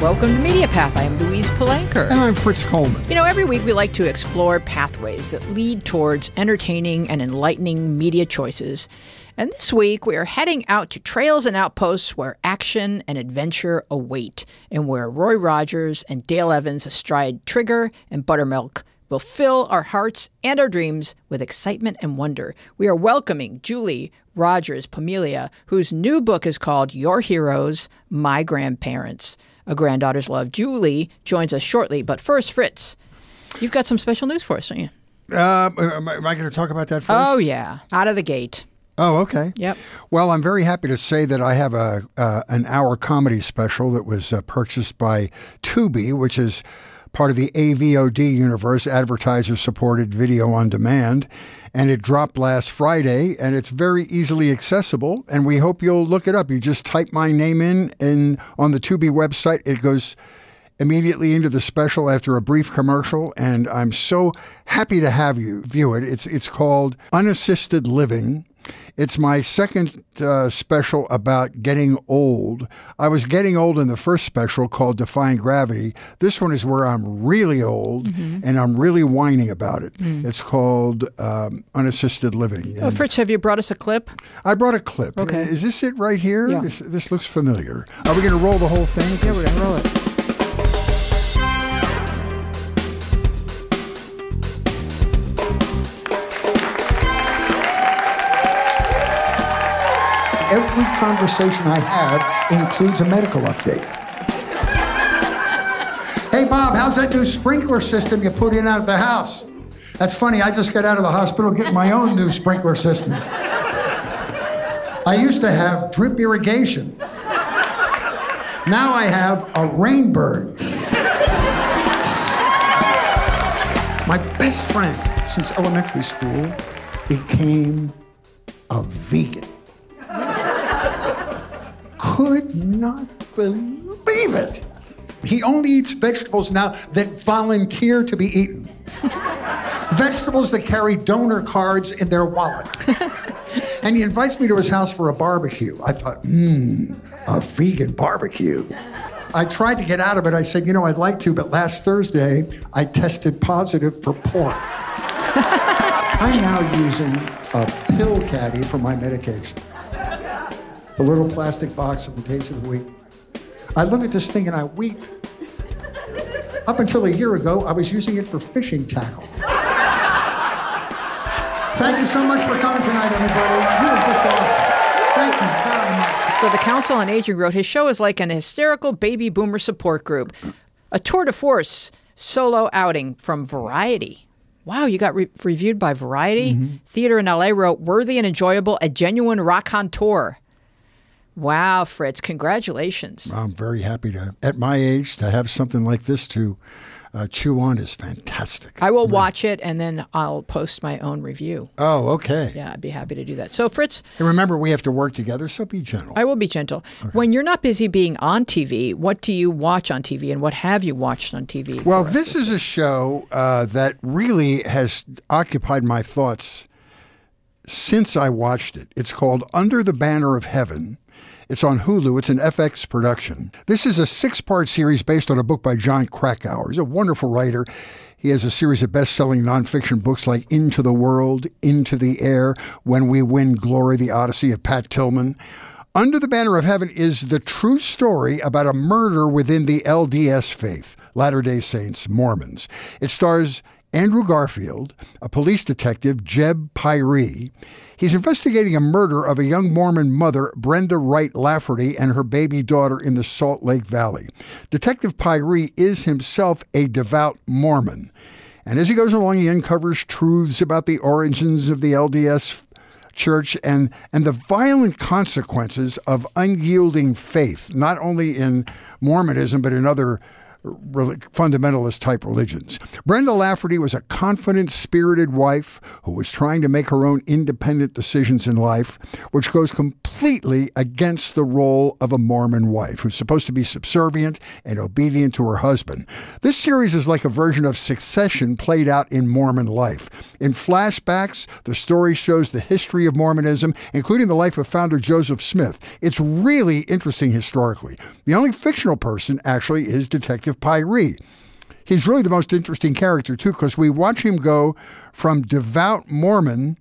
Welcome to Media Path. I am Louise Palanker. And I'm Fritz Coleman. You know, every week we like to explore pathways that lead towards entertaining and enlightening media choices. And this week we are heading out to trails and outposts where action and adventure await, and where Roy Rogers and Dale Evans astride Trigger and Buttermilk will fill our hearts and our dreams with excitement and wonder. We are welcoming Julie Rogers Pomilia, whose new book is called Your Heroes, My Grandparents. A Granddaughter's Love. Julie joins us shortly, but first, Fritz, you've got some special news for us, don't you? Uh, am I, I going to talk about that first? Oh, yeah. Out of the gate. Oh, okay. Yep. Well, I'm very happy to say that I have a uh, an hour comedy special that was uh, purchased by Tubi, which is part of the AVOD universe, advertiser supported video on demand. And it dropped last Friday, and it's very easily accessible. And we hope you'll look it up. You just type my name in, and on the Tubi website, it goes immediately into the special after a brief commercial. And I'm so happy to have you view it. It's it's called Unassisted Living it's my second uh, special about getting old. I was getting old in the first special called Defying Gravity. This one is where I'm really old mm-hmm. and I'm really whining about it. Mm. It's called um, Unassisted Living. oh, Fritz, have you brought us a clip? I brought a clip. Okay. Is this it right here? Yeah. This, this looks familiar. Are we going to roll the whole thing? Yeah, we're going to roll it. Every conversation I have includes a medical update. hey, Bob, how's that new sprinkler system you put in out of the house? That's funny. I just got out of the hospital getting my own new sprinkler system. I used to have drip irrigation. Now I have a rainbird. my best friend since elementary school became a vegan could not believe it. He only eats vegetables now that volunteer to be eaten. vegetables that carry donor cards in their wallet. and he invites me to his house for a barbecue. I thought, mmm, a vegan barbecue. I tried to get out of it. I said, you know, I'd like to, but last Thursday I tested positive for pork. I'm now using a pill caddy for my medication the little plastic box of the days of the week. I look at this thing and I weep. Up until a year ago, I was using it for fishing tackle. Thank you so much for coming tonight, everybody. You were just awesome. Thank you very much. So, the Council on Aging wrote his show is like an hysterical baby boomer support group, a tour de force solo outing from Variety. Wow, you got re- reviewed by Variety. Mm-hmm. Theater in LA wrote worthy and enjoyable, a genuine rock on tour. Wow, Fritz, congratulations. I'm very happy to, at my age, to have something like this to uh, chew on is fantastic. I will watch it and then I'll post my own review. Oh, okay. Yeah, I'd be happy to do that. So, Fritz. And remember, we have to work together, so be gentle. I will be gentle. Okay. When you're not busy being on TV, what do you watch on TV and what have you watched on TV? Well, this is a show uh, that really has occupied my thoughts since I watched it. It's called Under the Banner of Heaven. It's on Hulu. It's an FX production. This is a six part series based on a book by Jon Krakauer. He's a wonderful writer. He has a series of best selling nonfiction books like Into the Wild, Into Thin Air, Where Men Win Glory, The Odyssey of Pat Tillman. Under the Banner of Heaven is the true story about a murder within the LDS faith, Latter day Saints, Mormons. It stars Andrew Garfield, a police detective, Jeb Pyre. He's investigating a murder of a young Mormon mother, Brenda Wright Lafferty, and her baby daughter in the Salt Lake Valley. Detective Pyre is himself a devout Mormon. And as he goes along, he uncovers truths about the origins of the LDS church and, and the violent consequences of unyielding faith, not only in Mormonism, but in other fundamentalist type religions. Brenda Lafferty was a confident, spirited wife who was trying to make her own independent decisions in life, which goes completely against the role of a Mormon wife who's supposed to be subservient and obedient to her husband. This series is like a version of Succession played out in Mormon life. In flashbacks, the story shows the history of Mormonism, including the life of founder Joseph Smith. It's really interesting historically. The only fictional person actually is Detective Pyre. He's really the most interesting character, too, because we watch him go from devout Mormon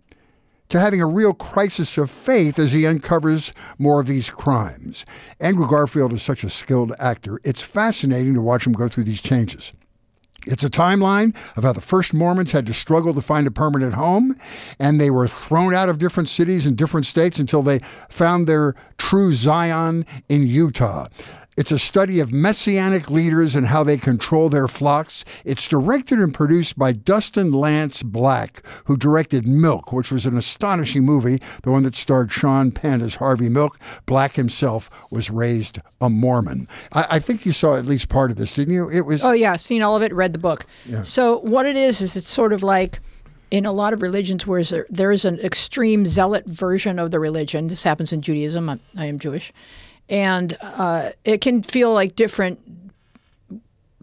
to having a real crisis of faith as he uncovers more of these crimes. Andrew Garfield is such a skilled actor. It's fascinating to watch him go through these changes. It's a timeline of how the first Mormons had to struggle to find a permanent home, and they were thrown out of different cities and different states until they found their true Zion in Utah. It's a study of messianic leaders and how they control their flocks. It's directed and produced by Dustin Lance Black, who directed Milk, which was an astonishing movie, the one that starred Sean Penn as Harvey Milk. Black himself was raised a Mormon. I, I think you saw at least part of this, didn't you? It was. Oh yeah, seen all of it, read the book. Yeah. So what it is is it's sort of like in a lot of religions where there is an extreme zealot version of the religion. This happens in Judaism. I, I am Jewish and uh, it can feel like different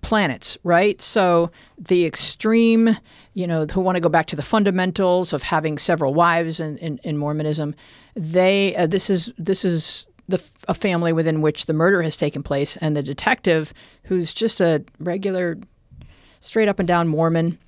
planets, right? So the extreme, you know, who want to go back to the fundamentals of having several wives in, in, in Mormonism, they uh, this is this is the a family within which the murder has taken place, and the detective, who's just a regular, straight up and down Mormon.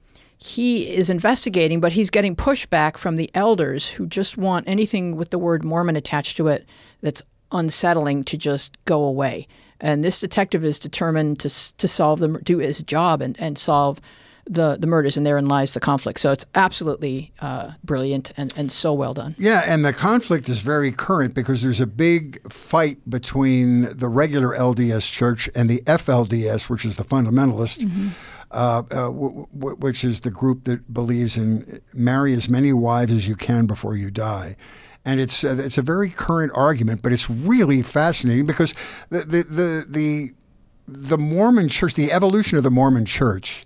He is investigating, but he's getting pushback from the elders who just want anything with the word Mormon attached to it that's unsettling to just go away. And this detective is determined to to solve the do his job and, and solve the the murders, and therein lies the conflict. So it's absolutely uh, brilliant and, and so well done. Yeah, and the conflict is very current because there's a big fight between the regular LDS Church and the FLDS, which is the fundamentalist. Mm-hmm. Uh, uh, w- w- which is the group that believes in marry as many wives as you can before you die and it's uh, it's a very current argument, but it's really fascinating because the the the the, the Mormon Church, the evolution of the Mormon Church,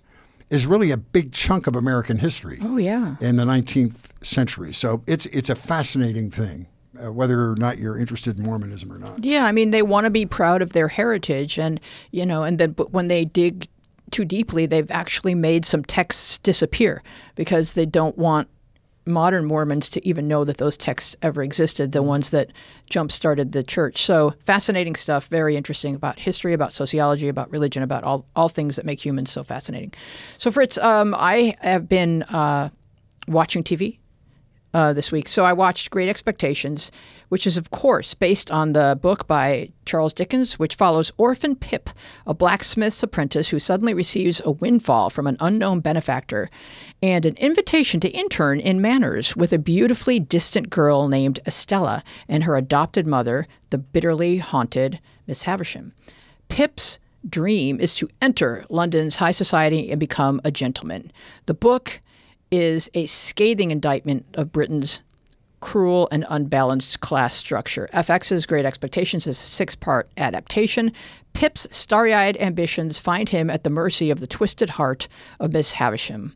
is really a big chunk of American history. Oh yeah, in the 19th century. So it's it's a fascinating thing. Uh, whether or not you're interested in Mormonism or not. Yeah, I mean, they want to be proud of their heritage, and you know, and then but when they dig too deeply, they've actually made some texts disappear because they don't want modern Mormons to even know that those texts ever existed, the ones that jump started the church. So fascinating stuff, very interesting about history, about sociology, about religion, about all, all things that make humans so fascinating. So, Fritz, um, I have been uh, watching TV uh, this week. So I watched Great Expectations, which is, of course, based on the book by Charles Dickens, which follows Orphan Pip, a blacksmith's apprentice who suddenly receives a windfall from an unknown benefactor and an invitation to intern in manners with a beautifully distant girl named Estella and her adopted mother, the bitterly haunted Miss Havisham. Pip's dream is to enter London's high society and become a gentleman. The book is a scathing indictment of Britain's cruel and unbalanced class structure. FX's Great Expectations is a six part adaptation. Pip's starry eyed ambitions find him at the mercy of the twisted heart of Miss Havisham,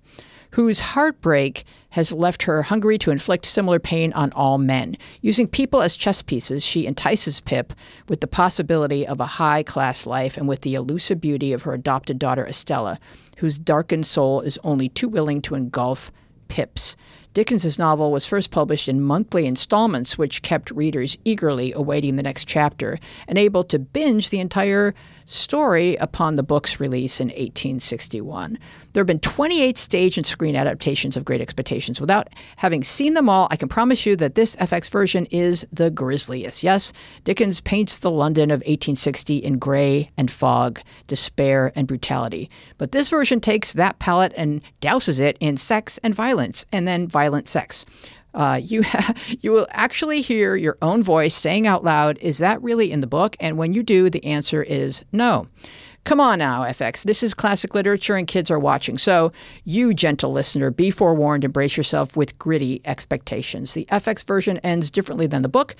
whose heartbreak has left her hungry to inflict similar pain on all men. Using people as chess pieces, she entices Pip with the possibility of a high class life and with the elusive beauty of her adopted daughter Estella whose darkened soul is only too willing to engulf Pip's. Dickens's novel was first published in monthly installments, which kept readers eagerly awaiting the next chapter and able to binge the entire story upon the book's release in 1861. There have been 28 stage and screen adaptations of Great Expectations. Without having seen them all, I can promise you that this FX version is the grisliest. Yes, Dickens paints the London of 1860 in gray and fog, despair and brutality. But this version takes that palette and douses it in sex and violence, and then violent sex. Uh, you ha- you will actually hear your own voice saying out loud, "Is that really in the book?" And when you do, the answer is no. Come on now, FX. This is classic literature and kids are watching. So, you, gentle listener, be forewarned and brace yourself with gritty expectations. The FX version ends differently than the book.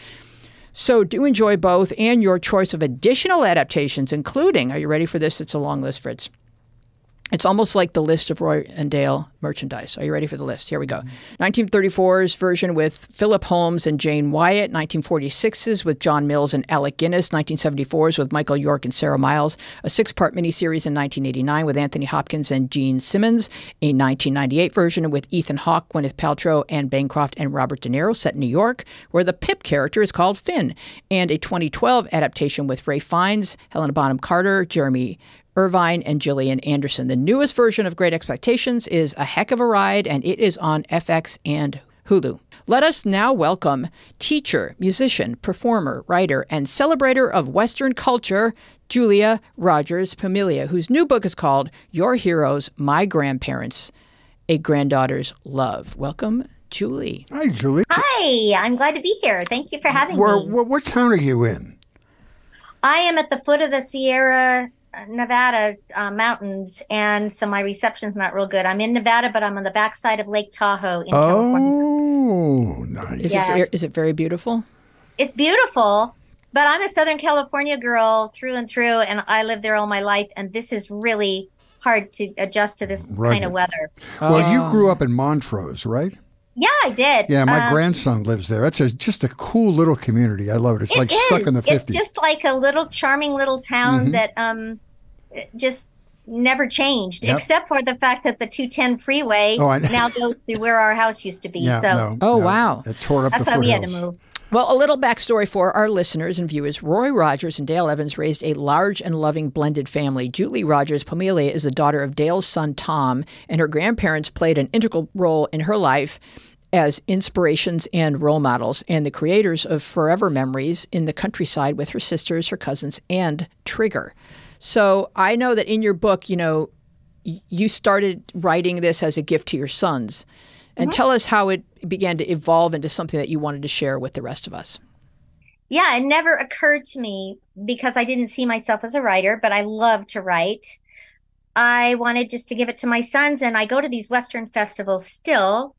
So do enjoy both and your choice of additional adaptations, including, are you ready for this? It's a long list, Fritz. It's almost like the list of Roy and Dale merchandise. Are you ready for the list? Here we go. 1934's version with Philip Holmes and Jane Wyatt. 1946's with John Mills and Alec Guinness. 1974's with Michael York and Sarah Miles. A six part miniseries in 1989 with Anthony Hopkins and Jean Simmons. A 1998 version with Ethan Hawke, Gwyneth Paltrow, Anne Bancroft, and Robert De Niro set in New York, where the Pip character is called Finn. And a 2012 adaptation with Ralph Fiennes, Helena Bonham Carter, Jeremy Irvine and Gillian Anderson. The newest version of Great Expectations is a heck of a ride, and it is on FX and Hulu. Let us now welcome teacher, musician, performer, writer, and celebrator of Western culture, Julia Rogers Pomilia, whose new book is called Your Heroes, My Grandparents, A Granddaughter's Love. Welcome, Julie. Hi, Julie. Hi, I'm glad to be here. Thank you for having Where, me. what, what town are you in? I am at the foot of the Sierra Nevada uh, mountains, and so my reception's not real good. I'm in Nevada, but I'm on the backside of Lake Tahoe in California. Oh, nice. Is, Yeah. it, is it very beautiful? It's beautiful, but I'm a Southern California girl through and through, and I lived there all my life, and this is really hard to adjust to this kind of weather. Well, you Oh. grew up in Montrose, right? Yeah, I did. Yeah, my Um, grandson lives there. That's a, just a cool little community. I love it. It's It like stuck in the is. It's 50s. just like a little charming little town Mhm. that um just never changed, Yep. except for the fact that the 210 freeway Oh, now goes through where our house used to be. yeah, so no, Oh, no. wow. It tore up that's the why we had to foothills. move. Well, a little backstory for our listeners and viewers. Roy Rogers and Dale Evans raised a large and loving blended family. Julie Rogers Pomilia is the daughter of Dale's son Tom, and her grandparents played an integral role in her life as inspirations and role models, and the creators of Forever Memories in the countryside with her sisters, her cousins, and Trigger. So I know that in your book, you know, you started writing this as a gift to your sons. And mm-hmm. tell us how it began to evolve into something that you wanted to share with the rest of us. Yeah, it never occurred to me because I didn't see myself as a writer, but I love to write. I wanted just to give it to my sons, and I go to these Western festivals still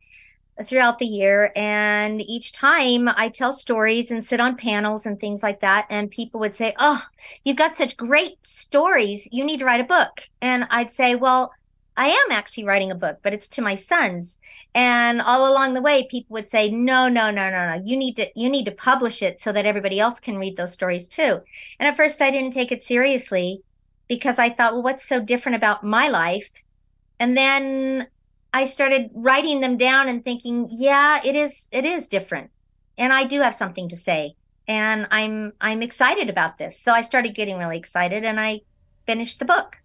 throughout the year. And each time I tell stories and sit on panels and things like that, and people would say, Oh, you've got such great stories. You need to write a book. And I'd say, Well, I am actually writing a book, but it's to my sons. And all along the way, people would say, "No, no, no, no, no. You need to you need to publish it so that everybody else can read those stories too." And at first, I didn't take it seriously because I thought, "Well, what's so different about my life?" And then I started writing them down and thinking, "Yeah, it is it is different, and I do have something to say, and I'm I'm excited about this." So I started getting really excited, and I finished the book.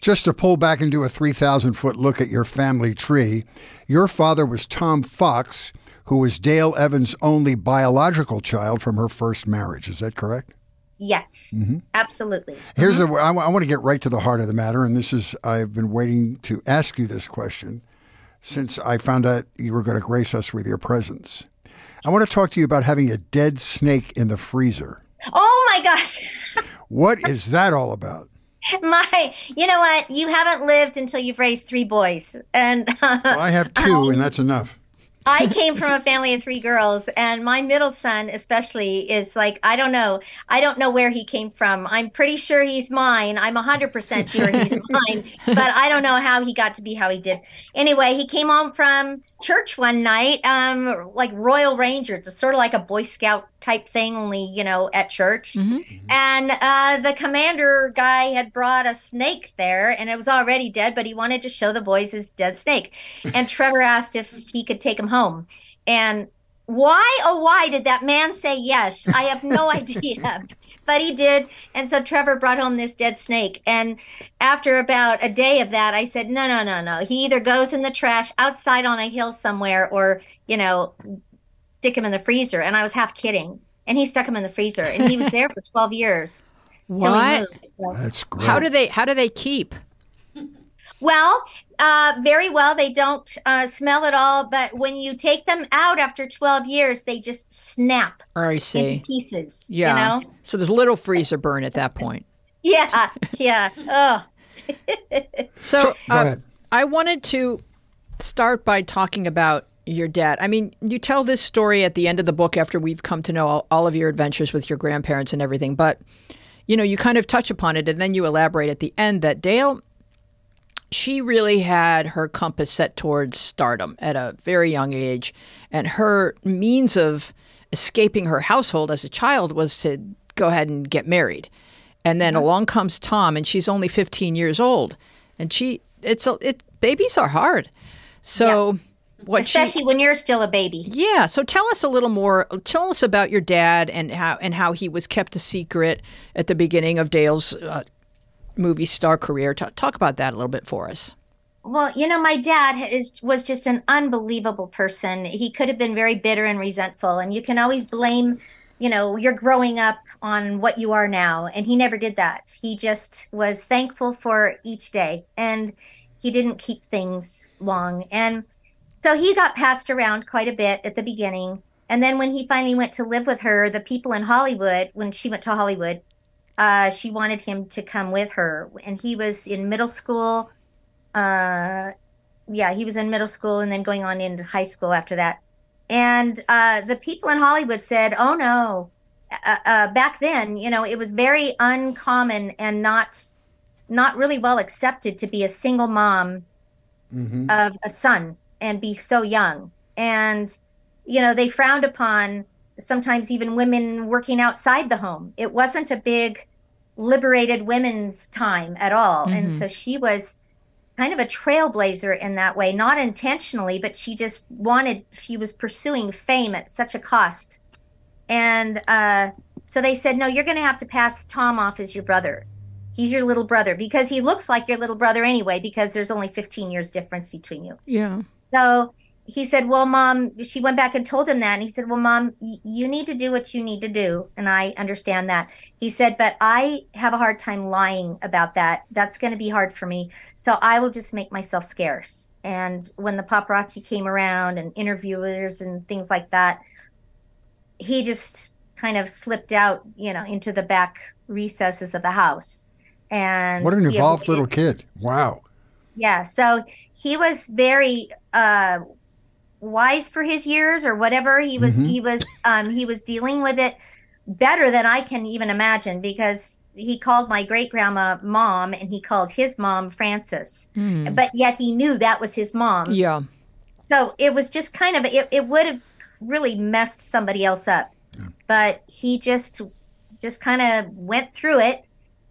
Just to pull back and do a 3,000 foot look at your family tree, your father was Tom Fox, who was Dale Evans' only biological child from her first marriage. Is that correct? Yes, mm-hmm. absolutely. Here's a, mm-hmm. I, wa- I want to get right to the heart of the matter, and this is I've been waiting to ask you this question since I found out you were going to grace us with your presence. I want to talk to you about having a dead snake in the freezer. Oh my gosh. What is that all about? My, you know what? You haven't lived until you've raised three boys. And Well, I have two, and that's enough. I came from a family of three girls, and my middle son, especially, is like, I don't know. I don't know where he came from. I'm pretty sure he's mine. I'm 100% sure he's mine, but I don't know how he got to be how he did. Anyway, he came home from church one night, um, like Royal Rangers. It's sort of like a Boy Scout type thing, only, you know, at church. And uh, the commander guy had brought a snake there, and it was already dead, but he wanted to show the boys his dead snake. And Trevor asked if he could take him home. And why, oh, why did that man say yes? I have no idea. But he did. And so Trevor brought home this dead snake. And after about a day of that, I said, no, no, no, no. He either goes in the trash outside on a hill somewhere or, you know, stick him in the freezer. And I was half kidding. And he stuck him in the freezer. And he was there for 12 years. What? So- That's great. How do they how do they keep? Well, uh, very well. They don't uh, smell at all, but when you take them out after 12 years, they just snap I into see. pieces. Yeah. You know? So there's a little freezer burn at that point. Yeah. Yeah. Oh. So, Go uh. I wanted to start by talking about your dad. I mean, you tell this story at the end of the book after we've come to know all, all, of your adventures with your grandparents and everything, but you know, you kind of touch upon it and then you elaborate at the end that Dale she really had her compass set towards stardom at a very young age and her means of escaping her household as a child was to go ahead and get married. And then mm-hmm. along comes Tom and she's only 15 years old and she it's a, it babies are hard. So yeah what especially she, when you're still a baby. Yeah. So tell us a little more. Tell us about your dad and how and how he was kept a secret at the beginning of Dale's uh, movie star career. T- talk about that a little bit for us. Well, you know, my dad is was just an unbelievable person. He could have been very bitter and resentful, and you can always blame, you know, you're growing up on what you are now, and he never did that. He just was thankful for each day, and he didn't keep things long. And so he got passed around quite a bit at the beginning. And then when he finally went to live with her, the people in Hollywood, when she went to Hollywood, uh, she wanted him to come with her. And he was in middle school. Uh, yeah, he was in middle school and then going on into high school after that. And uh, the people in Hollywood said, oh no. Uh, uh, back then, you know, it was very uncommon and not not really well accepted to be a single mom mm-hmm. of a son and be so young. And, you know, they frowned upon sometimes even women working outside the home. It wasn't a big liberated women's time at all. Mm-hmm. And so she was kind of a trailblazer in that way, not intentionally, but she just wanted, she was pursuing fame at such a cost. And uh, so they said, no, you're going to have to pass Tom off as your brother. He's your little brother because he looks like your little brother anyway, because there's only 15 years difference between you. Yeah. So he said, Well, mom, she went back and told him that. And he said, Well, mom, y- you need to do what you need to do. And I understand that. He said, But I have a hard time lying about that. That's going to be hard for me. So I will just make myself scarce. And when the paparazzi came around and interviewers and things like that, he just kind of slipped out, you know, into the back recesses of the house. And what an involved little kid. Wow. Yeah. So he was very uh, wise for his years or whatever. He was mm-hmm. he was um, he was dealing with it better than I can even imagine because he called my great grandma mom and he called his mom Frances, mm. but yet he knew that was his mom. Yeah. So it was just kind of it, it would have really messed somebody else up, yeah. but he just just kind of went through it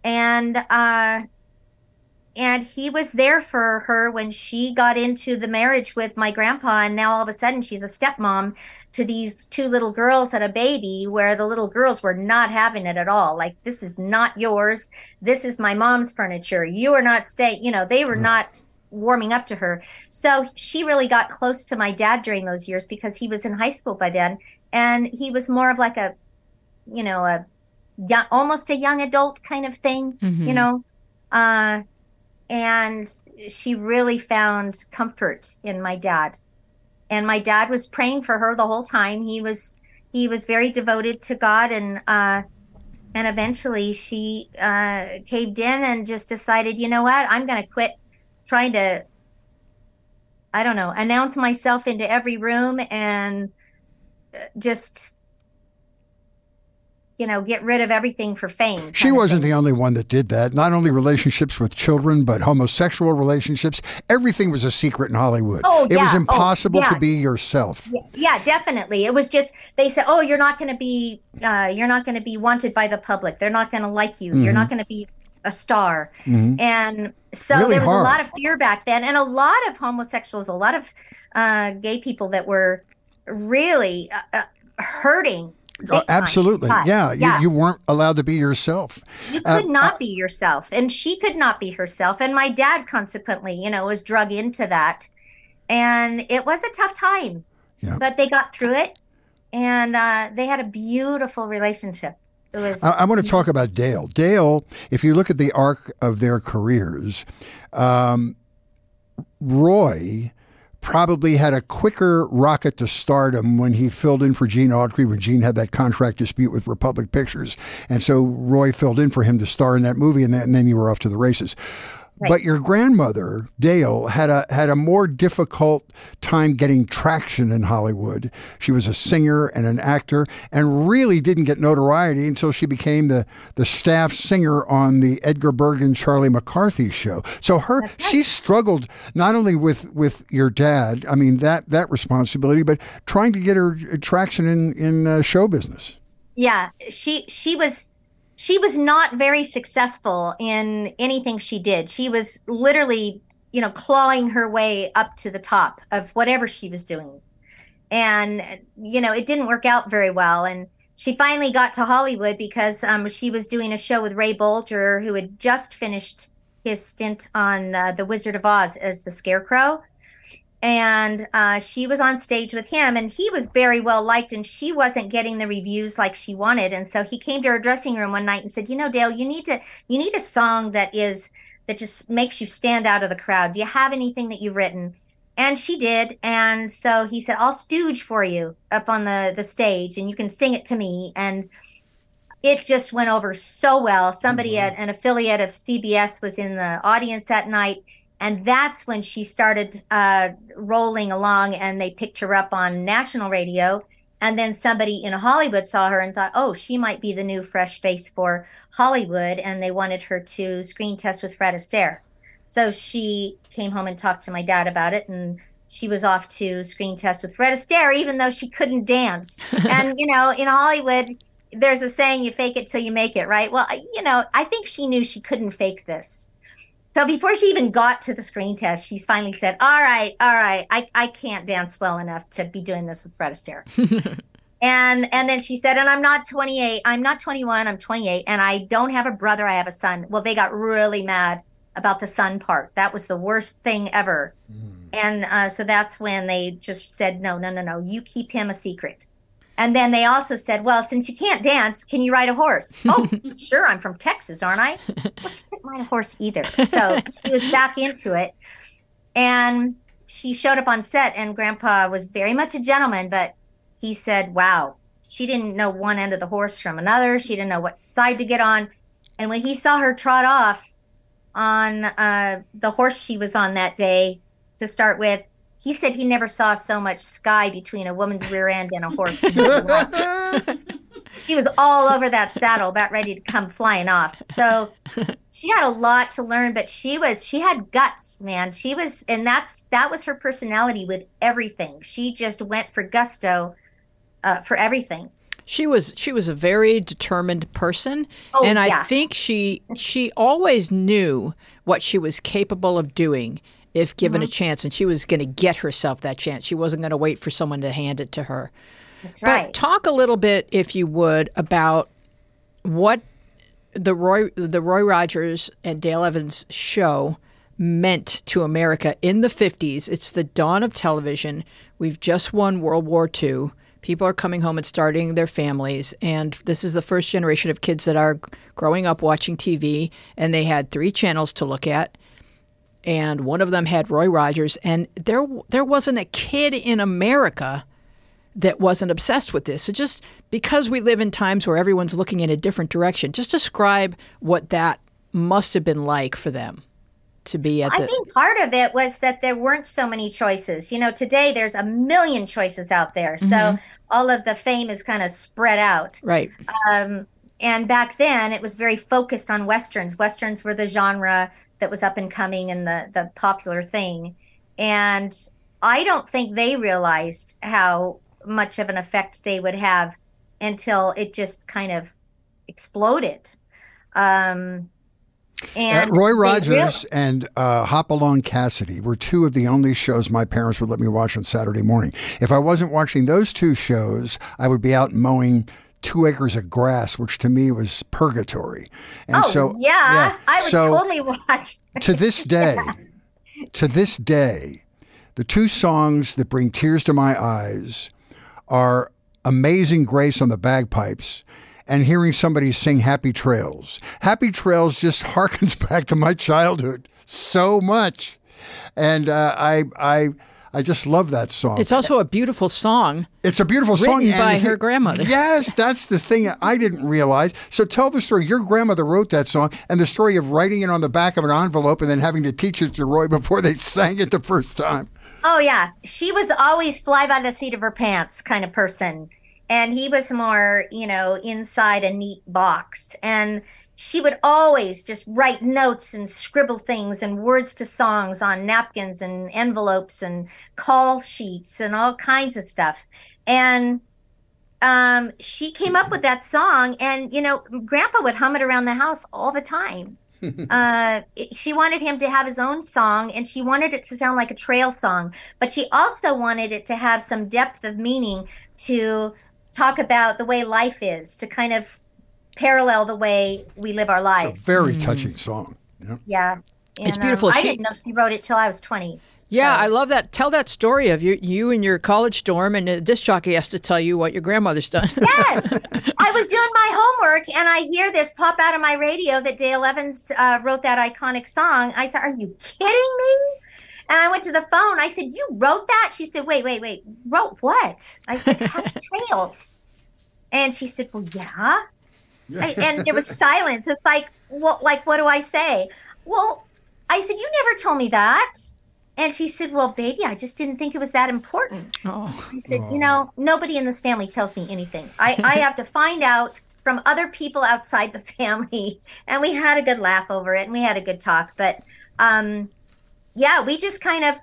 and uh and he was there for her when she got into the marriage with my grandpa and now all of a sudden she's a stepmom to these two little girls and a baby where the little girls were not having it at all. Like this is not yours. This is my mom's furniture. You are not staying you know they were not warming up to her. So she really got close to my dad during those years because he was in high school by then and he was more of like a you know a young almost a young adult kind of thing mm-hmm. you know? Uh and she really found comfort in my dad. And my dad was praying for her the whole time. He was he was very devoted to god and uh and eventually she uh caved in and just decided you know what? I'm gonna quit trying to i don't know announce myself into every room and uh, just you know, get rid of everything for fame. She wasn't the only one that did that. Not only relationships with children, but homosexual relationships. Everything was a secret in Hollywood. Oh, it yeah. was impossible oh, yeah. to be yourself. Yeah, yeah, definitely. It was just they said, "Oh, you're not going to be, uh, you're not going to be wanted by the public. They're not going to like you. Mm-hmm. You're not going to be a star." Mm-hmm. And so really there was hard. a lot of fear back then, and a lot of homosexuals, a lot of uh, gay people that were really uh, uh hurting Oh, absolutely. Yeah. yeah. You, you, weren't allowed to be yourself. You uh, could uh, not uh, be yourself. And she could not be herself. And my dad, consequently, you know, was drug into that. And it was a tough time. Yeah. But they got through it. And uh, they had a beautiful relationship. Was, I, I, want to talk about Dale. Dale, if you look at the arc of their careers, um, Roy probably had a quicker rocket to stardom when he filled in for Gene Autry when Gene had that contract dispute with Republic Pictures. And so Roy filled in for him to star in that movie, and and then you were off to the races. But your grandmother Dale had a had a more difficult time getting traction in Hollywood. She was a singer and an actor, and really didn't get notoriety until she became the the staff singer on the Edgar Bergen Charlie McCarthy show. So her she struggled not only with with your dad, I mean that that responsibility, but trying to get her traction in in uh, show business. Yeah, she she was she was not very successful in anything she did. She was literally, you know, clawing her way up to the top of whatever she was doing. And, you know, it didn't work out very well. And she finally got to Hollywood because um, she was doing a show with Ray Bolger, who had just finished his stint on uh, The Wizard of Oz as the Scarecrow and uh, she was on stage with him and he was very well liked and she wasn't getting the reviews like she wanted and so he came to her dressing room one night and said you know dale you need to you need a song that is that just makes you stand out of the crowd. Do you have anything that you've written? And she did and so he said i'll stooge for you up on the the stage and you can sing it to me. And it just went over so well. Somebody mm-hmm. at an affiliate of cbs was in the audience that night and that's when she started uh, rolling along and they picked her up on national radio. And then somebody in hollywood saw her and thought oh she might be the new fresh face for hollywood. And they wanted her to screen test with fred astaire. So she came home and talked to my dad about it. And she was off to screen test with fred astaire even though she couldn't dance. And you know in hollywood there's a saying you fake it till you make it right? Well you know i think she knew she couldn't fake this so before she even got to the screen test, she's finally said, "All right, all right, I, I can't dance well enough to be doing this with Fred Astaire." and and then she said, "And I'm not 28. I'm not 21. I'm 28, and I don't have a brother. I have a son." Well, they got really mad about the son part. That was the worst thing ever. Mm. And uh, so that's when they just said, "No, no, no, no. You keep him a secret." And then they also said, well, since you can't dance, can you ride a horse? oh, sure. I'm from Texas, aren't I? Well, she couldn't ride a horse either. So she was back into it. And she showed up on set, and Grandpa was very much a gentleman, but he said, wow, she didn't know one end of the horse from another. She didn't know what side to get on. And when he saw her trot off on uh, the horse she was on that day to start with, he said he never saw so much sky between a woman's rear end and a horse. he was all over that saddle, about ready to come flying off. So she had a lot to learn, but she was she had guts, man. She was, and that's that was her personality with everything. She just went for gusto uh, for everything. She was she was a very determined person, oh, and I yeah. think she she always knew what she was capable of doing if given mm-hmm. a chance, and she was going to get herself that chance. She wasn't going to wait for someone to hand it to her. That's right. But talk a little bit, if you would, about what the Roy the Roy Rogers and Dale Evans show meant to America in the 50s. It's the dawn of television. We've just won World War II. People are coming home and starting their families. And this is the first generation of kids that are growing up watching TV. And they had three channels to look at and one of them had Roy Rogers, and there there wasn't a kid in America that wasn't obsessed with this. So just because we live in times where everyone's looking in a different direction, just describe what that must have been like for them to be at the. I think part of it was that there weren't so many choices. You know, today there's a million choices out there, so mm-hmm. all of the fame is kind of spread out. Right. Um, and back then, it was very focused on westerns. Westerns were the genre that was up and coming and the the popular thing and i don't think they realized how much of an effect they would have until it just kind of exploded um and uh, Roy Rogers and uh, Hopalong Cassidy were two of the only shows my parents would let me watch on Saturday morning. If I wasn't watching those two shows, I would be out mowing two acres of grass, which to me was purgatory. And oh, so, yeah, yeah. I would so, totally watch. to this day, yeah. to this day, the two songs that bring tears to my eyes are Amazing Grace on the bagpipes and hearing somebody sing Happy Trails. Happy Trails just harkens back to my childhood so much. And uh, I, I, I just love that song. It's also a beautiful song. It's a beautiful song. Written by and her he- grandmother. Yes, that's the thing I didn't realize. So tell the story. Your grandmother wrote that song and the story of writing it on the back of an envelope and then having to teach it to Roy before they sang it the first time. Oh yeah, she was always fly by the seat of her pants kind of person, and he was more, you know, inside a neat box. And she would always just write notes and scribble things and words to songs on napkins and envelopes and call sheets and all kinds of stuff. And um, she came up with that song, and you know, Grandpa would hum it around the house all the time uh, she wanted him to have his own song and she wanted it to sound like a trail song, but she also wanted it to have some depth of meaning to talk about the way life is, to kind of parallel the way we live our lives. It's lives. a very touching song. Yeah. yeah. It's beautiful. Um, I She- didn't know she wrote it till I was 20. Yeah, So- I love that. Tell that story of you, you and your college dorm, and the disc jockey has to tell you what your grandmother's done. Yes, I was doing my homework and I hear this pop out of my radio that Dale Evans uh, wrote that iconic song. I said, "Are you kidding me?" And I went to the phone. I said, "You wrote that?" She said, "Wait, wait, wait. Wrote what?" I said, "Happy Trails." And she said, "Well, yeah." And there was silence. It's like, what? Like, what do I say? Well, I said, "You never told me that." And she said, "Well, baby, I just didn't think it was that important." oh, I said, you know, nobody in this family tells me anything. I, I have to find out from other people outside the family. And we had a good laugh over it and we had a good talk. But um, yeah, we just kind of,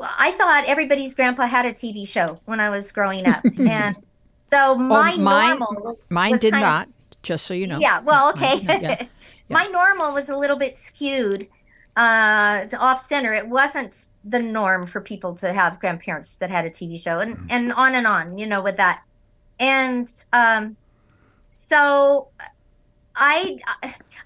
I thought everybody's grandpa had a TV show when I was growing up. and so my Oh, mine- normal was. mine was did of- not. Just so you know. yeah, well, okay. Mine- yeah, My normal was a little bit skewed uh, off center. It wasn't the norm for people to have grandparents that had a TV show, and and on and on, you know, with that. And um, so I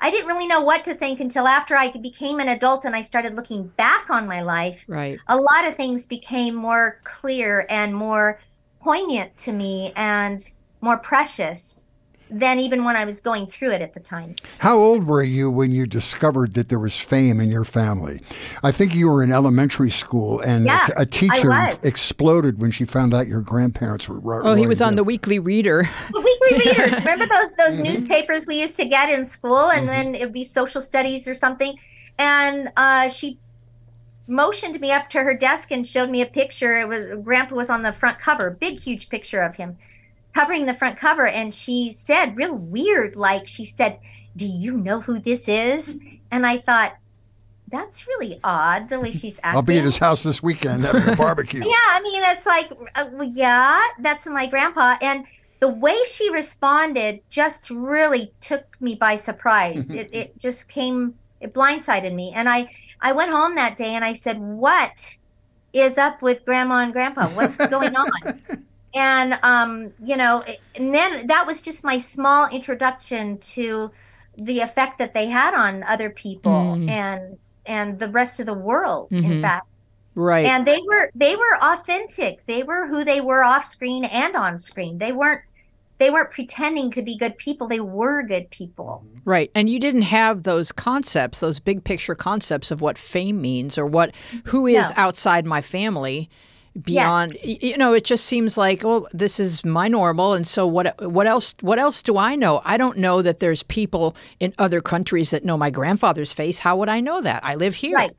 I didn't really know what to think until after I became an adult and I started looking back on my life Right. a lot of things became more clear and more poignant to me and more precious than even when I was going through it at the time. How old were you when you discovered that there was fame in your family? I think you were in elementary school, and Yeah, a, a teacher exploded when she found out your grandparents were. Ro- Oh, he was on the Weekly Reader. The weekly readers, remember those those newspapers we used to get in school, and then it'd be social studies or something. And uh, she motioned me up to her desk and showed me a picture. It was Grandpa was on the front cover, big huge picture of him covering the front cover, and she said, real weird, like she said, "Do you know who this is?" And I thought. That's really odd the way she's acting. I'll be at his house this weekend having a barbecue. Yeah, I mean, it's like, uh, well, yeah, that's my grandpa. And the way she responded just really took me by surprise. it, it just came, it blindsided me. And I, I went home that day and I said, what is up with grandma and grandpa? What's going on? And, um, you know, and then that was just my small introduction to the effect that they had on other people Mm. and and the rest of the world in Mhm. fact Right. and they were they were authentic they were who they were off screen and on screen they weren't they weren't pretending to be good people they were good people Right. And you didn't have those concepts, those big picture concepts of what fame means or what who is No. outside my family beyond y- you know it just seems like well this is my normal and so what what else what else do I know? I don't know that there's people in other countries that know my grandfather's face. How would I know that? I live here. Right.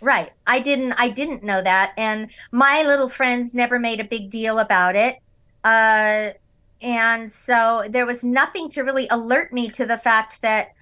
Right. I didn't i didn't know that and my little friends never made a big deal about it. Uh and so there was nothing to really alert me to the fact that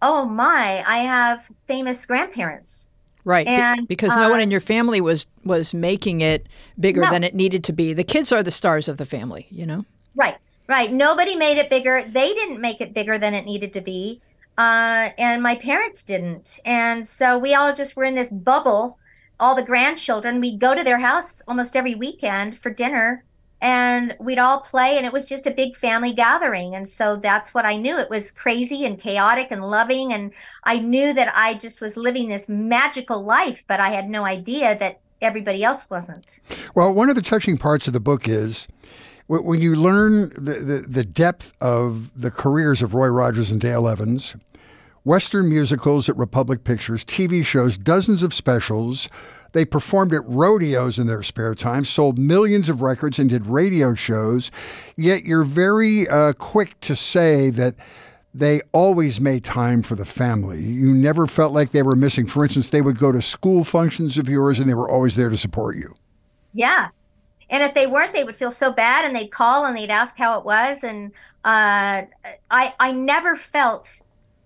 oh my i have famous grandparents right And, because no one uh, in your family was was making it bigger No. than it needed to be the kids are the stars of the family you know Right, right. Nobody made it bigger. They didn't make it bigger than it needed to be. Uh, and my parents didn't. And so we all just were in this bubble, all the grandchildren. We'd go to their house almost every weekend for dinner and we'd all play. And it was just a big family gathering. And so that's what I knew. It was crazy and chaotic and loving. And I knew that I just was living this magical life, but I had no idea that everybody else wasn't. Well, one of the touching parts of the book is when you learn the, the, the depth of the careers of Roy Rogers and Dale Evans, Western musicals at Republic Pictures, TV shows, dozens of specials, They performed at rodeos in their spare time, sold millions of records, and did radio shows. Yet you're very uh, quick to say that they always made time for the family. You never felt like they were missing. For instance, they would go to school functions of yours and they were always there to support you. Yeah. And if they weren't, they would feel so bad and they'd call and they'd ask how it was. And uh, I, I never felt,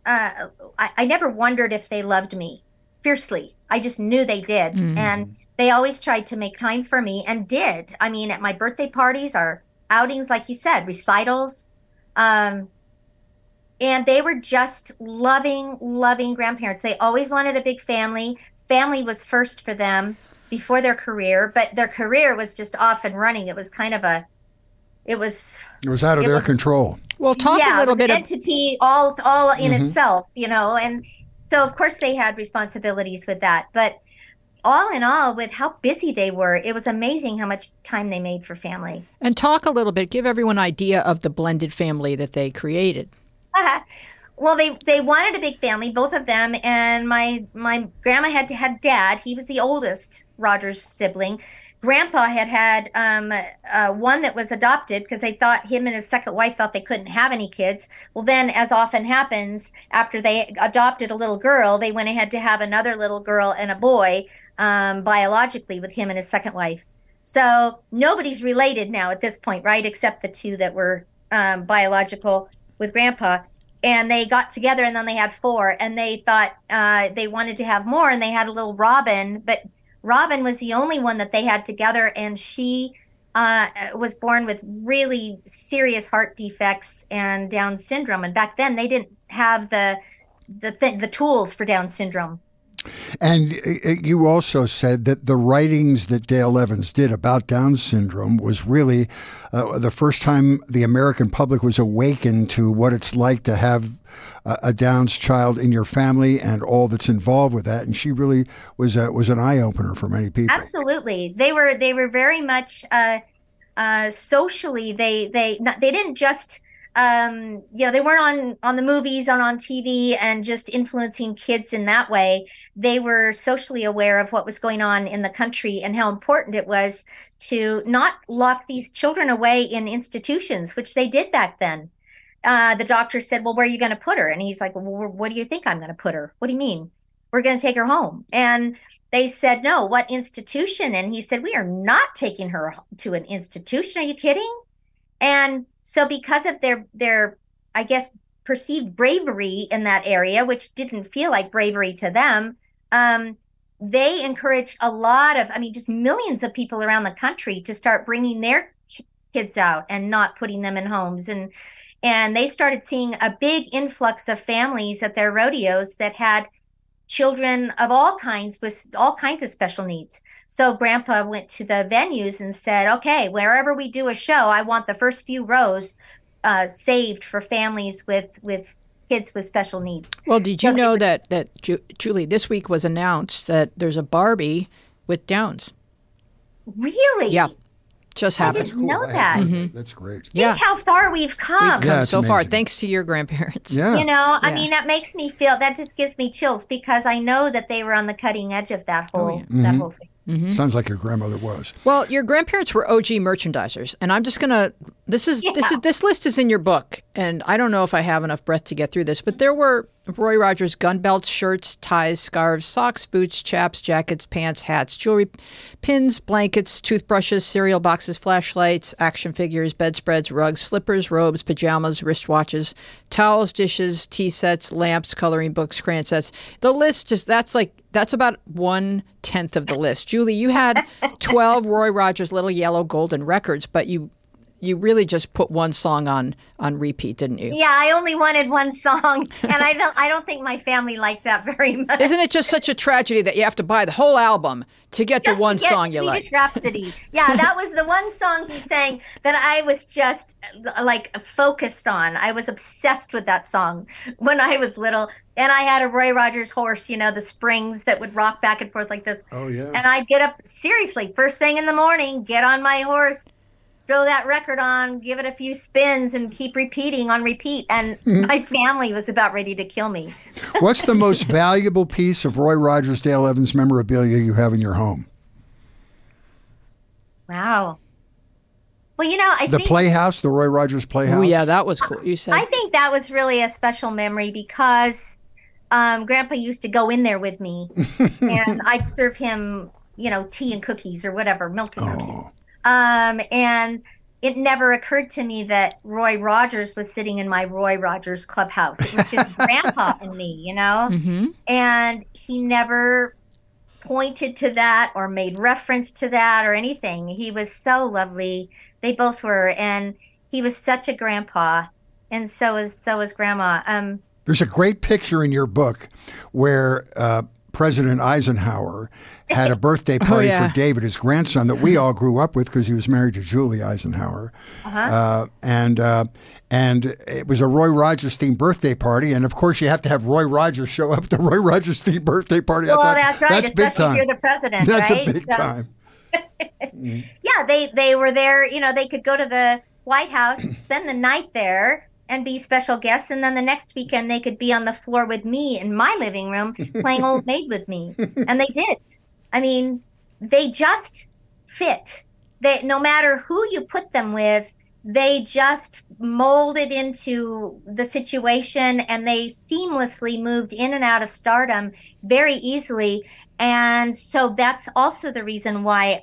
uh, I, I never wondered if they loved me fiercely. I just knew they did. Mm. And they always tried to make time for me and did. I mean, at my birthday parties, our outings, like you said, recitals. Um, and they were just loving, loving grandparents. They always wanted a big family. Family was first for them before their career, but their career was just off and running. It was kind of a, it was. It was out of their was, control. Well, talk yeah, a little bit. An entity all, all in mm-hmm. itself, you know, and so of course they had responsibilities with that, but all in all, with how busy they were, it was amazing how much time they made for family. And talk a little bit, give everyone an idea of the blended family that they created. well, they they wanted a big family, both of them, and my my grandma had had dad. He was the oldest Rogers sibling. Grandpa had had um, uh, one that was adopted because they thought him and his second wife thought they couldn't have any kids. Well, then, as often happens, after they adopted a little girl, they went ahead to have another little girl and a boy um, biologically with him and his second wife. So nobody's related now at this point, right? Except the two that were um, biological with grandpa and they got together and then they had four and they thought uh, they wanted to have more and they had a little robin but robin was the only one that they had together and she uh, was born with really serious heart defects and down syndrome and back then they didn't have the the th- the tools for down syndrome and uh, uh, you also said that the writings that Dale Evans did about Down syndrome was really uh, the first time the American public was awakened to what it's like to have a, Down's child in your family and all that's involved with that. And she really was a, was an eye opener for many people. Absolutely, they were they were very much uh, uh, socially. They they they didn't just um, you know, they weren't on on the movies on on TV and just influencing kids in that way. They were socially aware of what was going on in the country and how important it was to not lock these children away in institutions, which they did back then. Uh, the doctor said, "Well, where are you going to put her?" And he's like, "Well, what do you think I'm going to put her? What do you mean? We're going to take her home?" And they said, "No, what institution?" And he said, "We are not taking her to an institution. Are you kidding?" And so because of their their I guess perceived bravery in that area, which didn't feel like bravery to them, um, they encouraged a lot of, I mean, just millions of people around the country to start bringing their kids out and not putting them in homes. And and they started seeing a big influx of families at their rodeos that had children of all kinds with all kinds of special needs so grandpa went to the venues and said, okay, wherever we do a show, I want the first few rows uh, saved for families with, with kids with special needs. Well, did you so know that, that, Ju- Julie, this week was announced that there's a Barbie with Downs? Really? Yeah. Just happened. I didn't cool. know that. Mm-hmm. That's great. Think yeah. how far we've come. We've come yeah, so amazing. far, thanks to your grandparents. Yeah. You know, I mean, that makes me feel that just gives me chills because I know that they were on the cutting edge of that oh, whole oh, yeah. that mm-hmm. whole thing. Mm-hmm. Sounds like your grandmother was. Well, your grandparents were OG merchandisers, and I'm just gonna. This is yeah. this is this list is in your book, and I don't know if I have enough breath to get through this, but there were Roy Rogers gun belts, shirts, ties, scarves, socks, boots, chaps, jackets, pants, hats, jewelry, pins, blankets, toothbrushes, cereal boxes, flashlights, action figures, bedspreads, rugs, slippers, robes, pajamas, wristwatches, towels, dishes, tea sets, lamps, coloring books, crayon sets. The list just that's like that's about one tenth of the list. Julie, you had 12 Roy Rogers Little Yellow Golden records, but you you really just put one song on on repeat, didn't you? Yeah, I only wanted one song, and I don't I don't think my family liked that very much. Isn't it just such a tragedy that you have to buy the whole album to get just the one get song you Swedish like? Rhapsody. Yeah, that was the one song he sang that I was just like focused on. I was obsessed with that song when I was little. And I had a Roy Rogers horse, you know, the springs that would rock back and forth like this. Oh yeah. And I'd get up seriously first thing in the morning, get on my horse throw that record on, give it a few spins, and keep repeating on repeat. And my family was about ready to kill me. What's the most valuable piece of Roy Rogers, Dale Evans memorabilia you have in your home? Wow. Well, you know, I think The think Playhouse, the Roy Rogers Playhouse. Oh yeah, that was cool. You said I think that was really a special memory because um, Grandpa used to go in there with me, and I'd serve him, you know, tea and cookies or whatever, milk and cookies. Um, and it never occurred to me that Roy Rogers was sitting in my Roy Rogers clubhouse. It was just Grandpa and me, you know, hmm and he never pointed to that or made reference to that or anything. He was so lovely. They both were, and he was such a grandpa, and so was so was Grandma. Um, There's a great picture in your book where uh, President Eisenhower had a birthday party yeah. for David, his grandson, that we all grew up with because he was married to Julie Eisenhower. Uh-huh. Uh, and uh, and it was a Roy Rogers themed birthday party, and of course you have to have Roy Rogers show up at the Roy Rogers themed birthday party. I well, thought, that's right, That's big especially if you're the president, That's right? a big So- time. yeah, they they were there. You know, they could go to the White House, spend the night there, and be special guests, and then the next weekend they could be on the floor with me in my living room playing Old Maid with me, and they did. I mean, they just fit. They no matter who you put them with, they just molded into the situation, and they seamlessly moved in and out of stardom very easily. And so that's also the reason why